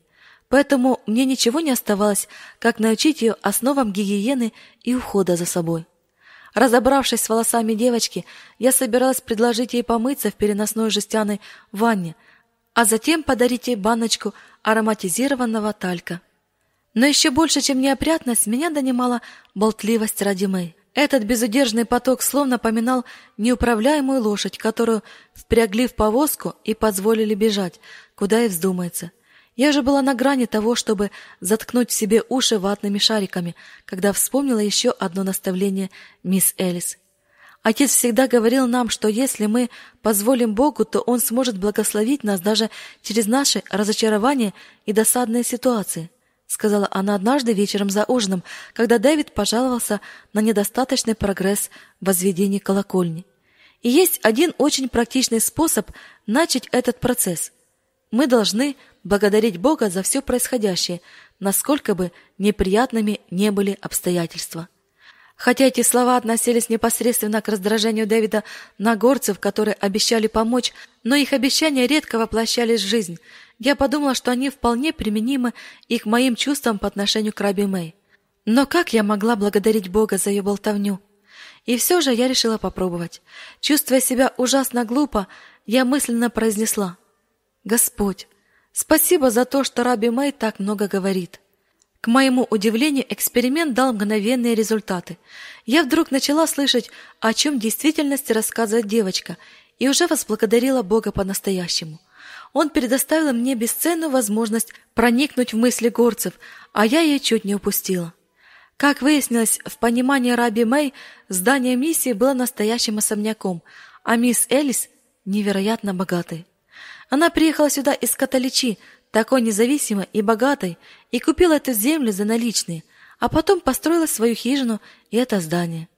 Поэтому мне ничего не оставалось, как научить ее основам гигиены и ухода за собой. Разобравшись с волосами девочки, я собиралась предложить ей помыться в переносной жестяной ванне, а затем подарить ей баночку ароматизированного талька. Но еще больше, чем неопрятность, меня донимала болтливость ради Мэй. Этот безудержный поток словно напоминал неуправляемую лошадь, которую впрягли в повозку и позволили бежать, куда и вздумается. Я же была на грани того, чтобы заткнуть себе уши ватными шариками, когда вспомнила еще одно наставление мисс Элис. Отец всегда говорил нам, что если мы позволим Богу, то Он сможет благословить нас даже через наши разочарования и досадные ситуации сказала она однажды вечером за ужином, когда Дэвид пожаловался на недостаточный прогресс в возведении колокольни. И есть один очень практичный способ начать этот процесс. Мы должны благодарить Бога за все происходящее, насколько бы неприятными не были обстоятельства. Хотя эти слова относились непосредственно к раздражению Дэвида на горцев, которые обещали помочь, но их обещания редко воплощались в жизнь – я подумала, что они вполне применимы и к моим чувствам по отношению к Раби Мэй. Но как я могла благодарить Бога за ее болтовню? И все же я решила попробовать. Чувствуя себя ужасно глупо, я мысленно произнесла «Господь, спасибо за то, что Раби Мэй так много говорит». К моему удивлению, эксперимент дал мгновенные результаты. Я вдруг начала слышать, о чем в действительности рассказывает девочка, и уже возблагодарила Бога по-настоящему. Он предоставил мне бесценную возможность проникнуть в мысли горцев, а я ее чуть не упустила. Как выяснилось, в понимании Раби Мэй здание миссии было настоящим особняком, а мисс Элис — невероятно богатой. Она приехала сюда из Католичи, такой независимой и богатой, и купила эту землю за наличные, а потом построила свою хижину и это здание.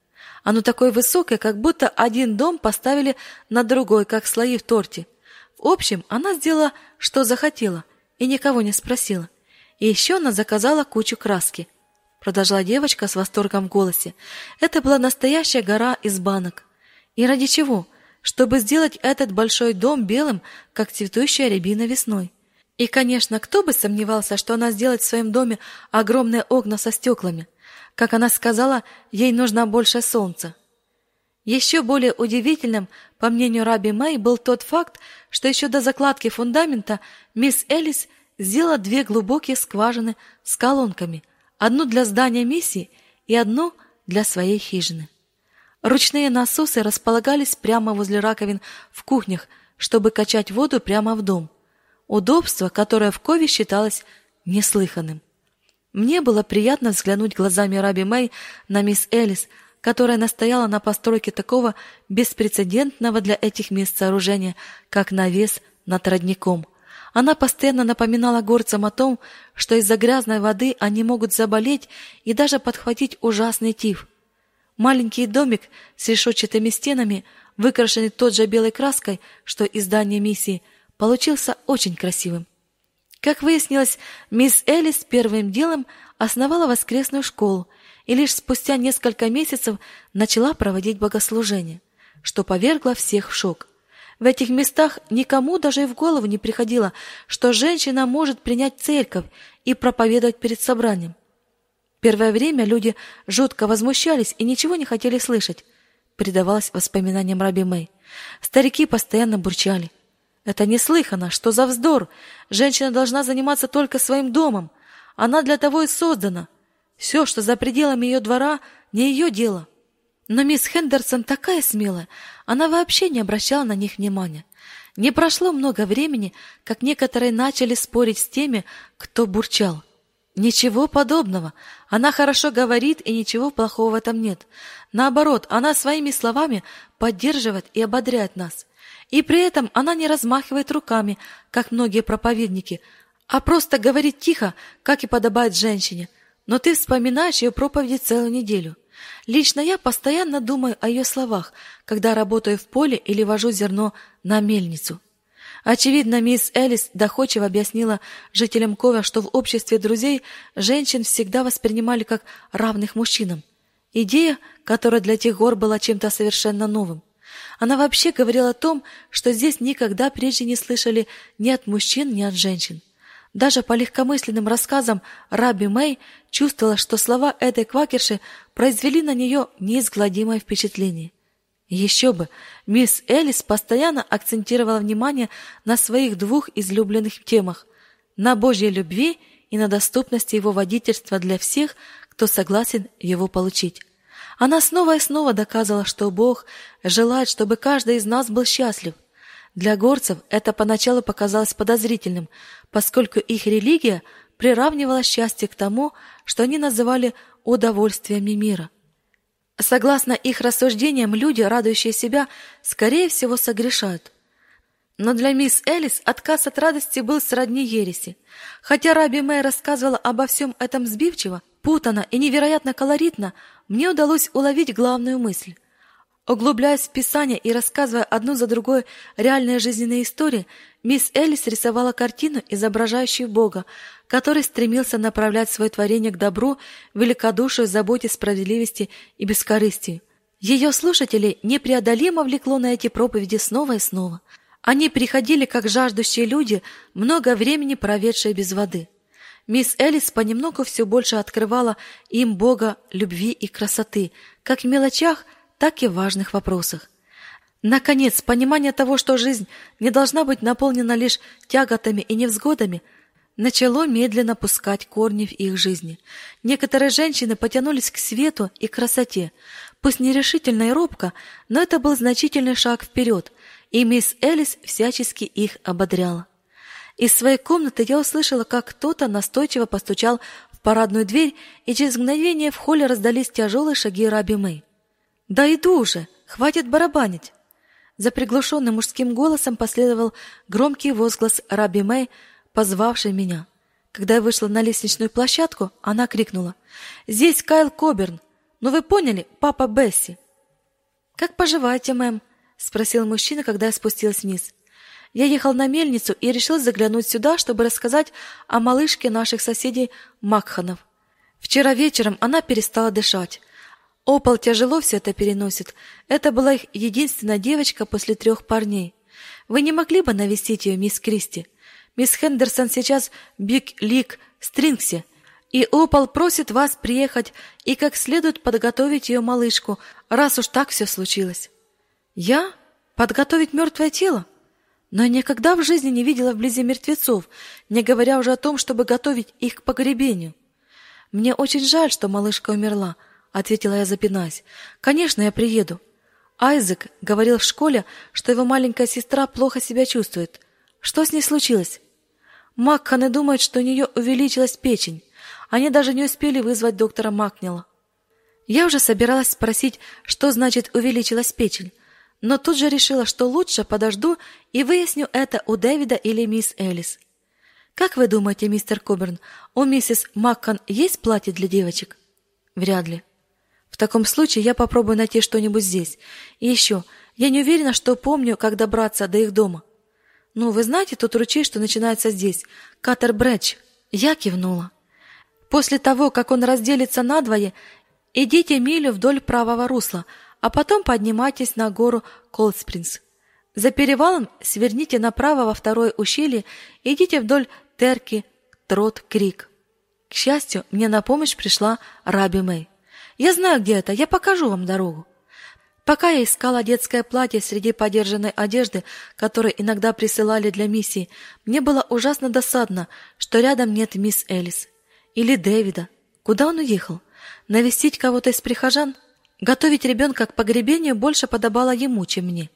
Оно такое высокое, как будто один дом поставили на другой, как слои в торте. В общем, она сделала, что захотела, и никого не спросила. И еще она заказала кучу краски — продолжала девочка с восторгом в голосе. Это была настоящая гора из банок. И ради чего? Чтобы сделать этот большой дом белым, как цветущая рябина весной. И, конечно, кто бы сомневался, что она сделает в своем доме огромные окна со стеклами. Как она сказала, ей нужно больше солнца. Еще более удивительным, по мнению Раби Мэй, был тот факт, что еще до закладки фундамента мисс Элис сделала две глубокие скважины с колонками – одну для здания миссии и одну для своей хижины. Ручные насосы располагались прямо возле раковин в кухнях, чтобы качать воду прямо в дом. Удобство, которое в Кове считалось неслыханным. Мне было приятно взглянуть глазами Раби Мэй на мисс Элис, которая настояла на постройке такого беспрецедентного для этих мест сооружения, как навес над родником. Она постоянно напоминала горцам о том, что из-за грязной воды они могут заболеть и даже подхватить ужасный тиф. Маленький домик с решетчатыми стенами, выкрашенный тот же белой краской, что и здание миссии, получился очень красивым. Как выяснилось, мисс Элис первым делом основала воскресную школу и лишь спустя несколько месяцев начала проводить богослужения, что повергло всех в шок. В этих местах никому даже и в голову не приходило, что женщина может принять церковь и проповедовать перед собранием. Первое время люди жутко возмущались и ничего не хотели слышать, предавалось воспоминаниям Раби Мэй. Старики постоянно бурчали. Это неслыханно, что за вздор? Женщина должна заниматься только своим домом. Она для того и создана. Все, что за пределами ее двора, не ее дело. Но мисс Хендерсон такая смелая, она вообще не обращала на них внимания. Не прошло много времени, как некоторые начали спорить с теми, кто бурчал. Ничего подобного. Она хорошо говорит, и ничего плохого в этом нет. Наоборот, она своими словами поддерживает и ободряет нас. И при этом она не размахивает руками, как многие проповедники, а просто говорит тихо, как и подобает женщине. Но ты вспоминаешь ее проповеди целую неделю. Лично я постоянно думаю о ее словах, когда работаю в поле или вожу зерно на мельницу. Очевидно, мисс Элис доходчиво объяснила жителям Кова, что в обществе друзей женщин всегда воспринимали как равных мужчинам. Идея, которая для тех гор была чем-то совершенно новым. Она вообще говорила о том, что здесь никогда прежде не слышали ни от мужчин, ни от женщин. Даже по легкомысленным рассказам Раби Мэй чувствовала, что слова этой квакерши произвели на нее неизгладимое впечатление. Еще бы, мисс Элис постоянно акцентировала внимание на своих двух излюбленных темах – на Божьей любви и на доступности его водительства для всех, кто согласен его получить. Она снова и снова доказывала, что Бог желает, чтобы каждый из нас был счастлив. Для горцев это поначалу показалось подозрительным, поскольку их религия приравнивала счастье к тому, что они называли удовольствиями мира. Согласно их рассуждениям, люди, радующие себя, скорее всего согрешают. Но для мисс Элис отказ от радости был сродни ереси. Хотя Раби Мэй рассказывала обо всем этом сбивчиво, путано и невероятно колоритно, мне удалось уловить главную мысль. Углубляясь в Писание и рассказывая одну за другой реальные жизненные истории, мисс Элис рисовала картину, изображающую Бога, который стремился направлять свое творение к добру, великодушию, заботе, справедливости и бескорыстию. Ее слушателей непреодолимо влекло на эти проповеди снова и снова. Они приходили как жаждущие люди, много времени проведшие без воды. Мисс Элис понемногу все больше открывала им Бога любви и красоты, как в мелочах, так и в важных вопросах. Наконец, понимание того, что жизнь не должна быть наполнена лишь тяготами и невзгодами, начало медленно пускать корни в их жизни. Некоторые женщины потянулись к свету и красоте, пусть нерешительно и робко, но это был значительный шаг вперед, и мисс Элис всячески их ободряла. Из своей комнаты я услышала, как кто-то настойчиво постучал в парадную дверь, и через мгновение в холле раздались тяжелые шаги Раби Мэй. «Да иду уже! Хватит барабанить!» За приглушенным мужским голосом последовал громкий возглас Раби Мэй, позвавший меня. Когда я вышла на лестничную площадку, она крикнула. «Здесь Кайл Коберн! Ну вы поняли, папа Бесси!» «Как поживаете, мэм?» — спросил мужчина, когда я спустилась вниз. Я ехал на мельницу и решил заглянуть сюда, чтобы рассказать о малышке наших соседей Макханов. Вчера вечером она перестала дышать. Опол тяжело все это переносит. Это была их единственная девочка после трех парней. Вы не могли бы навестить ее, мисс Кристи? Мисс Хендерсон сейчас Биг Лиг Стрингсе, и Опол просит вас приехать и как следует подготовить ее малышку, раз уж так все случилось. Я? Подготовить мертвое тело? Но я никогда в жизни не видела вблизи мертвецов, не говоря уже о том, чтобы готовить их к погребению. Мне очень жаль, что малышка умерла, ответила я, запинаясь. Конечно, я приеду. Айзек говорил в школе, что его маленькая сестра плохо себя чувствует. Что с ней случилось? Макханы думают, что у нее увеличилась печень. Они даже не успели вызвать доктора Макнила. Я уже собиралась спросить, что значит увеличилась печень, но тут же решила, что лучше подожду и выясню это у Дэвида или мисс Элис. Как вы думаете, мистер Коберн, у миссис Маккан есть платье для девочек? Вряд ли. В таком случае я попробую найти что-нибудь здесь. И еще, я не уверена, что помню, как добраться до их дома. Ну, вы знаете тот ручей, что начинается здесь, Катер-Брэдж? Я кивнула. После того, как он разделится надвое, идите милю вдоль правого русла, а потом поднимайтесь на гору Колдспрингс. За перевалом сверните направо во второе ущелье и идите вдоль Терки Трот Крик. К счастью, мне на помощь пришла Раби Мэй. Я знаю, где это, я покажу вам дорогу. Пока я искала детское платье среди подержанной одежды, которую иногда присылали для миссии, мне было ужасно досадно, что рядом нет мисс Элис или Дэвида. Куда он уехал? Навестить кого-то из прихожан? Готовить ребенка к погребению больше подобало ему, чем мне.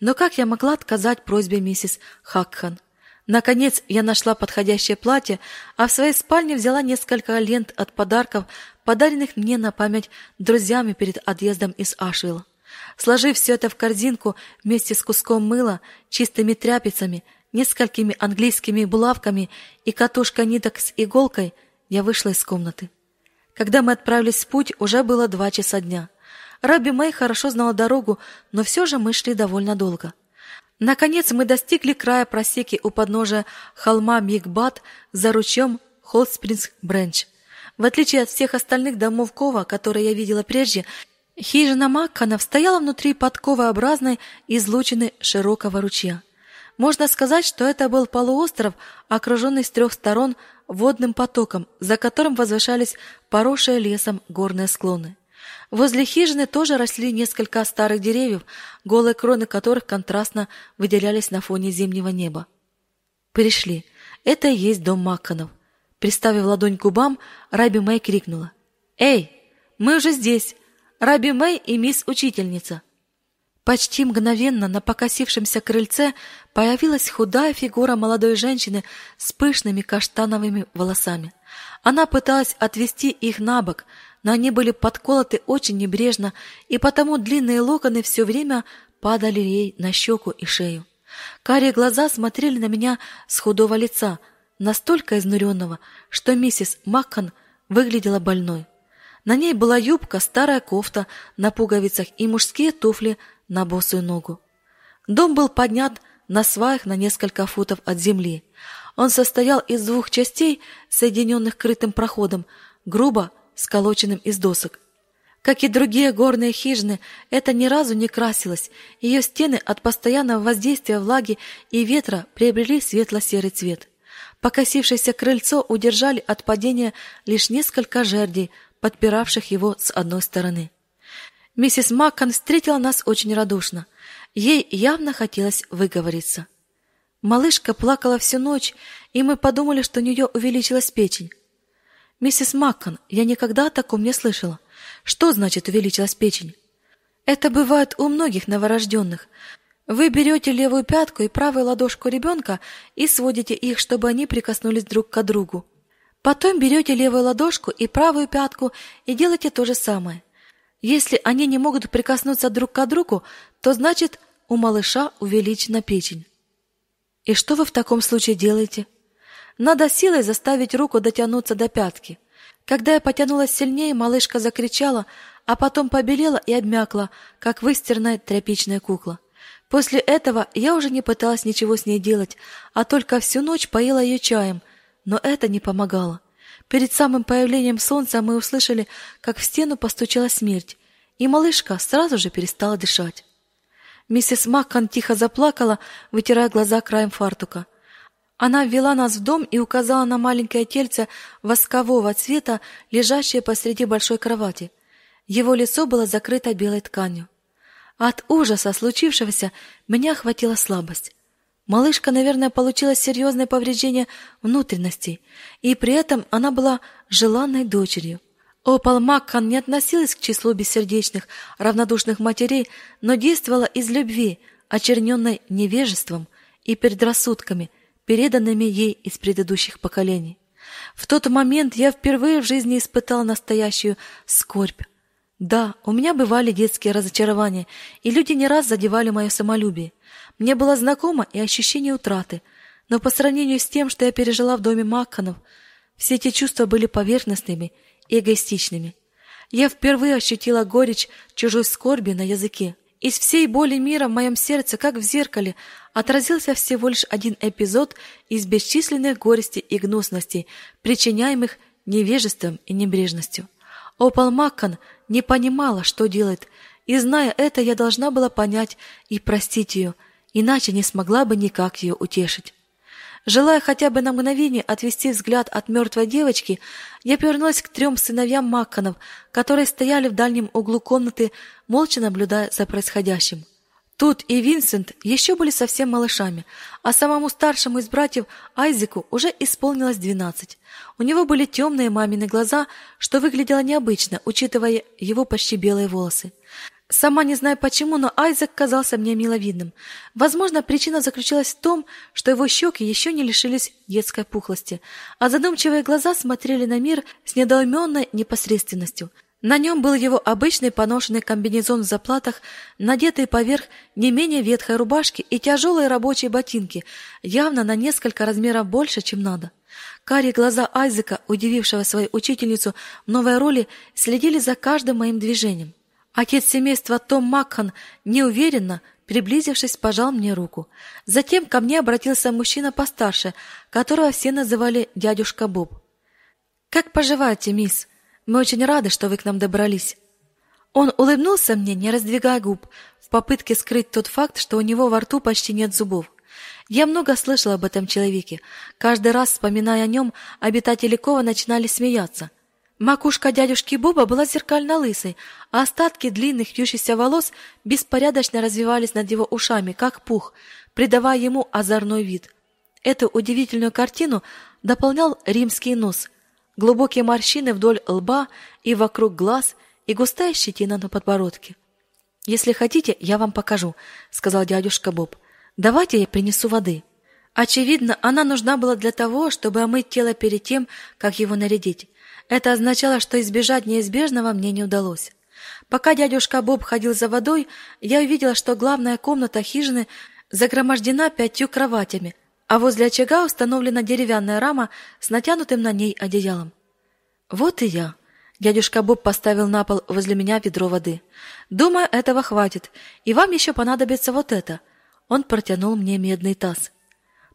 Но как я могла отказать просьбе миссис Хакхан? Наконец я нашла подходящее платье, а в своей спальне взяла несколько лент от подарков, подаренных мне на память друзьями перед отъездом из Ашвилла. Сложив все это в корзинку вместе с куском мыла, чистыми тряпицами, несколькими английскими булавками и катушкой ниток с иголкой, я вышла из комнаты. Когда мы отправились в путь, уже было два часа дня. Раби Мэй хорошо знала дорогу, но все же мы шли довольно долго. Наконец мы достигли края просеки у подножия холма Мигбат за ручьем Холспрингс-Бренч. В отличие от всех остальных домов Кова, которые я видела прежде, хижина Макканов стояла внутри подковообразной излучины широкого ручья. Можно сказать, что это был полуостров, окруженный с трех сторон водным потоком, за которым возвышались поросшие лесом горные склоны. Возле хижины тоже росли несколько старых деревьев, голые кроны которых контрастно выделялись на фоне зимнего неба. Пришли. Это и есть дом Макканов. Приставив ладонь к губам, Раби Мэй крикнула. «Эй, мы уже здесь! Раби Мэй и мисс Учительница!» Почти мгновенно на покосившемся крыльце появилась худая фигура молодой женщины с пышными каштановыми волосами. Она пыталась отвести их на бок, но они были подколоты очень небрежно, и потому длинные локоны все время падали ей на щеку и шею. Карие глаза смотрели на меня с худого лица, настолько изнуренного, что миссис Маккан выглядела больной. На ней была юбка, старая кофта на пуговицах и мужские туфли на босую ногу. Дом был поднят на сваях на несколько футов от земли. Он состоял из двух частей, соединенных крытым проходом, грубо сколоченным из досок. Как и другие горные хижины, это ни разу не красилось. Ее стены от постоянного воздействия влаги и ветра приобрели светло-серый цвет. Покосившееся крыльцо удержали от падения лишь несколько жердей, подпиравших его с одной стороны. Миссис Маккан встретила нас очень радушно. Ей явно хотелось выговориться. Малышка плакала всю ночь, и мы подумали, что у нее увеличилась печень. Миссис Маккан, я никогда о таком не слышала. Что значит увеличилась печень? Это бывает у многих новорожденных. Вы берете левую пятку и правую ладошку ребенка и сводите их, чтобы они прикоснулись друг к другу. Потом берете левую ладошку и правую пятку и делаете то же самое. Если они не могут прикоснуться друг к другу, то значит у малыша увеличена печень. И что вы в таком случае делаете? Надо силой заставить руку дотянуться до пятки. Когда я потянулась сильнее, малышка закричала, а потом побелела и обмякла, как выстиранная тряпичная кукла. После этого я уже не пыталась ничего с ней делать, а только всю ночь поила ее чаем, но это не помогало. Перед самым появлением солнца мы услышали, как в стену постучала смерть, и малышка сразу же перестала дышать. Миссис Маккан тихо заплакала, вытирая глаза краем фартука. Она ввела нас в дом и указала на маленькое тельце воскового цвета, лежащее посреди большой кровати. Его лицо было закрыто белой тканью. От ужаса случившегося меня охватила слабость. Малышка, наверное, получила серьезное повреждение внутренностей, и при этом она была желанной дочерью. Опал Маккан не относилась к числу бессердечных, равнодушных матерей, но действовала из любви, очерненной невежеством и предрассудками, переданными ей из предыдущих поколений. В тот момент я впервые в жизни испытала настоящую скорбь. Да, у меня бывали детские разочарования, и люди не раз задевали мое самолюбие. Мне было знакомо и ощущение утраты, но по сравнению с тем, что я пережила в доме Макканов, все эти чувства были поверхностными и эгоистичными. Я впервые ощутила горечь чужой скорби на языке. Из всей боли мира в моем сердце, как в зеркале, отразился всего лишь один эпизод из бесчисленных горестей и гнусностей, причиняемых невежеством и небрежностью. Опал Маккан не понимала, что делает, и, зная это, я должна была понять и простить ее, иначе не смогла бы никак ее утешить. Желая хотя бы на мгновение отвести взгляд от мертвой девочки, я повернулась к трем сыновьям Макканов, которые стояли в дальнем углу комнаты, молча наблюдая за происходящим. Тут и Винсент еще были совсем малышами, а самому старшему из братьев Айзеку уже исполнилось двенадцать. У него были темные мамины глаза, что выглядело необычно, учитывая его почти белые волосы. Сама не знаю почему, но Айзек казался мне миловидным. Возможно, причина заключалась в том, что его щеки еще не лишились детской пухлости, а задумчивые глаза смотрели на мир с недоуменной непосредственностью. На нем был его обычный поношенный комбинезон в заплатах, надетый поверх не менее ветхой рубашки и тяжелые рабочие ботинки, явно на несколько размеров больше, чем надо. Карие глаза Айзека, удивившего свою учительницу в новой роли, следили за каждым моим движением. Отец семейства Том Макхан неуверенно, приблизившись, пожал мне руку. Затем ко мне обратился мужчина постарше, которого все называли дядюшка Боб. «Как поживаете, мисс? Мы очень рады, что вы к нам добрались». Он улыбнулся мне, не раздвигая губ, в попытке скрыть тот факт, что у него во рту почти нет зубов. Я много слышал об этом человеке. Каждый раз, вспоминая о нем, обитатели Кова начинали смеяться – Макушка дядюшки Боба была зеркально лысой, а остатки длинных вьющихся волос беспорядочно развивались над его ушами, как пух, придавая ему озорной вид. Эту удивительную картину дополнял римский нос, глубокие морщины вдоль лба и вокруг глаз и густая щетина на подбородке. «Если хотите, я вам покажу», — сказал дядюшка Боб. «Давайте я принесу воды». Очевидно, она нужна была для того, чтобы омыть тело перед тем, как его нарядить. Это означало, что избежать неизбежного мне не удалось. Пока дядюшка Боб ходил за водой, я увидела, что главная комната хижины загромождена пятью кроватями, а возле очага установлена деревянная рама с натянутым на ней одеялом. Вот и я. Дядюшка Боб поставил на пол возле меня ведро воды. Думаю, этого хватит, и вам еще понадобится вот это. Он протянул мне медный таз.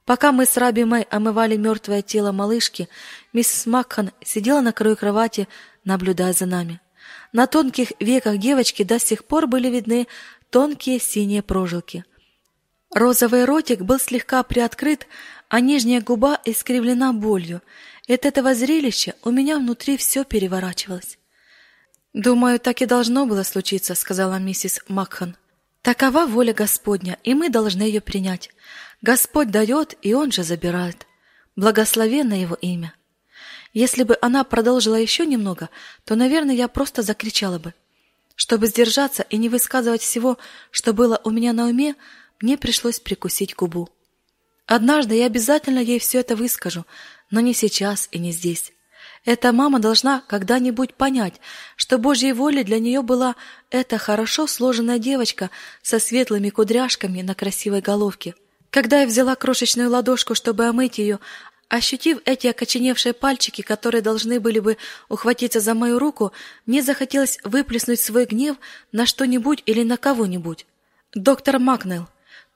Пока мы с Раби Мэй омывали мертвое тело малышки, мисс Макхан сидела на краю кровати, наблюдая за нами. На тонких веках девочки до сих пор были видны тонкие синие прожилки. Розовый ротик был слегка приоткрыт, а нижняя губа искривлена болью. От этого зрелища у меня внутри все переворачивалось. «Думаю, так и должно было случиться», — сказала миссис Макхан. «Такова воля Господня, и мы должны ее принять. Господь дает, и Он же забирает. Благословенно Его имя». Если бы она продолжила еще немного, то, наверное, я просто закричала бы. Чтобы сдержаться и не высказывать всего, что было у меня на уме, мне пришлось прикусить губу. Однажды я обязательно ей все это выскажу, но не сейчас и не здесь. Эта мама должна когда-нибудь понять, что Божьей волей для нее была эта хорошо сложенная девочка со светлыми кудряшками на красивой головке. Когда я взяла крошечную ладошку, чтобы омыть ее, Ощутив эти окоченевшие пальчики, которые должны были бы ухватиться за мою руку, мне захотелось выплеснуть свой гнев на что-нибудь или на кого-нибудь. Доктор Макнелл,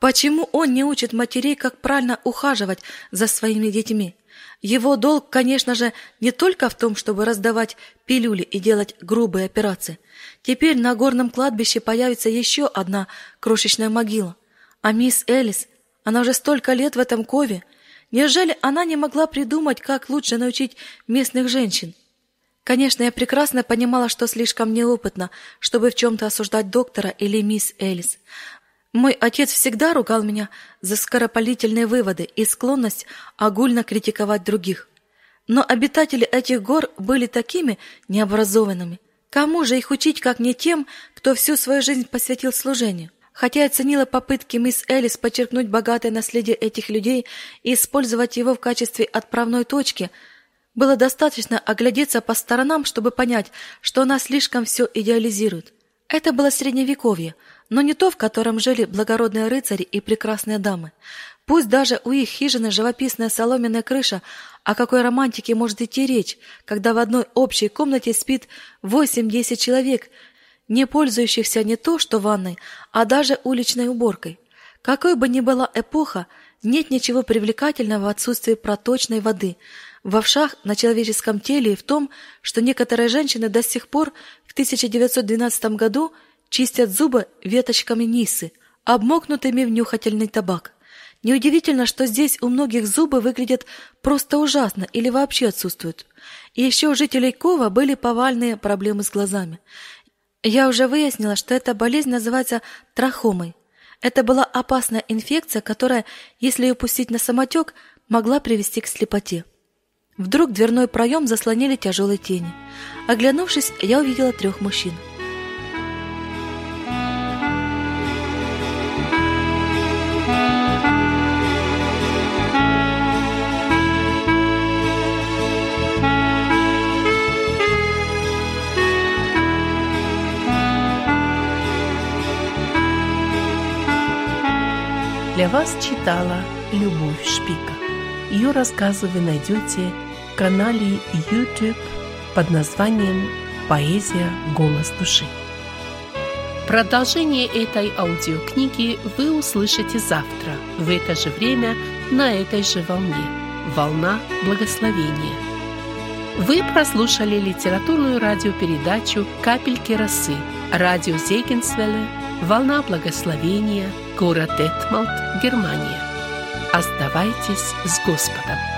почему он не учит матерей, как правильно ухаживать за своими детьми? Его долг, конечно же, не только в том, чтобы раздавать пилюли и делать грубые операции. Теперь на горном кладбище появится еще одна крошечная могила. А мисс Элис, она уже столько лет в этом кове, Неужели она не могла придумать, как лучше научить местных женщин? Конечно, я прекрасно понимала, что слишком неопытна, чтобы в чем-то осуждать доктора или мисс Элис. Мой отец всегда ругал меня за скоропалительные выводы и склонность огульно критиковать других. Но обитатели этих гор были такими необразованными. Кому же их учить, как не тем, кто всю свою жизнь посвятил служению? Хотя я ценила попытки мисс Элис подчеркнуть богатое наследие этих людей и использовать его в качестве отправной точки, было достаточно оглядеться по сторонам, чтобы понять, что она слишком все идеализирует. Это было средневековье, но не то, в котором жили благородные рыцари и прекрасные дамы. Пусть даже у их хижины живописная соломенная крыша, о какой романтике может идти речь, когда в одной общей комнате спит восемь-десять человек – не пользующихся не то что ванной, а даже уличной уборкой. Какой бы ни была эпоха, нет ничего привлекательного в отсутствии проточной воды, в овшах на человеческом теле и в том, что некоторые женщины до сих пор в 1912 году чистят зубы веточками нисы, обмокнутыми в нюхательный табак. Неудивительно, что здесь у многих зубы выглядят просто ужасно или вообще отсутствуют. И еще у жителей Кова были повальные проблемы с глазами. Я уже выяснила, что эта болезнь называется трахомой. Это была опасная инфекция, которая, если ее пустить на самотек, могла привести к слепоте. Вдруг дверной проем заслонили тяжелые тени. Оглянувшись, я увидела трех мужчин – Для вас читала Любовь Шпика. Ее рассказы вы найдете в канале YouTube под названием «Поэзия. Голос души». Продолжение этой аудиокниги вы услышите завтра в это же время на этой же волне. Волна благословения. Вы прослушали литературную радиопередачу «Капельки росы» радио Зейгенсвелле «Волна благословения» город Детмалт, Германия. Оставайтесь с Господом.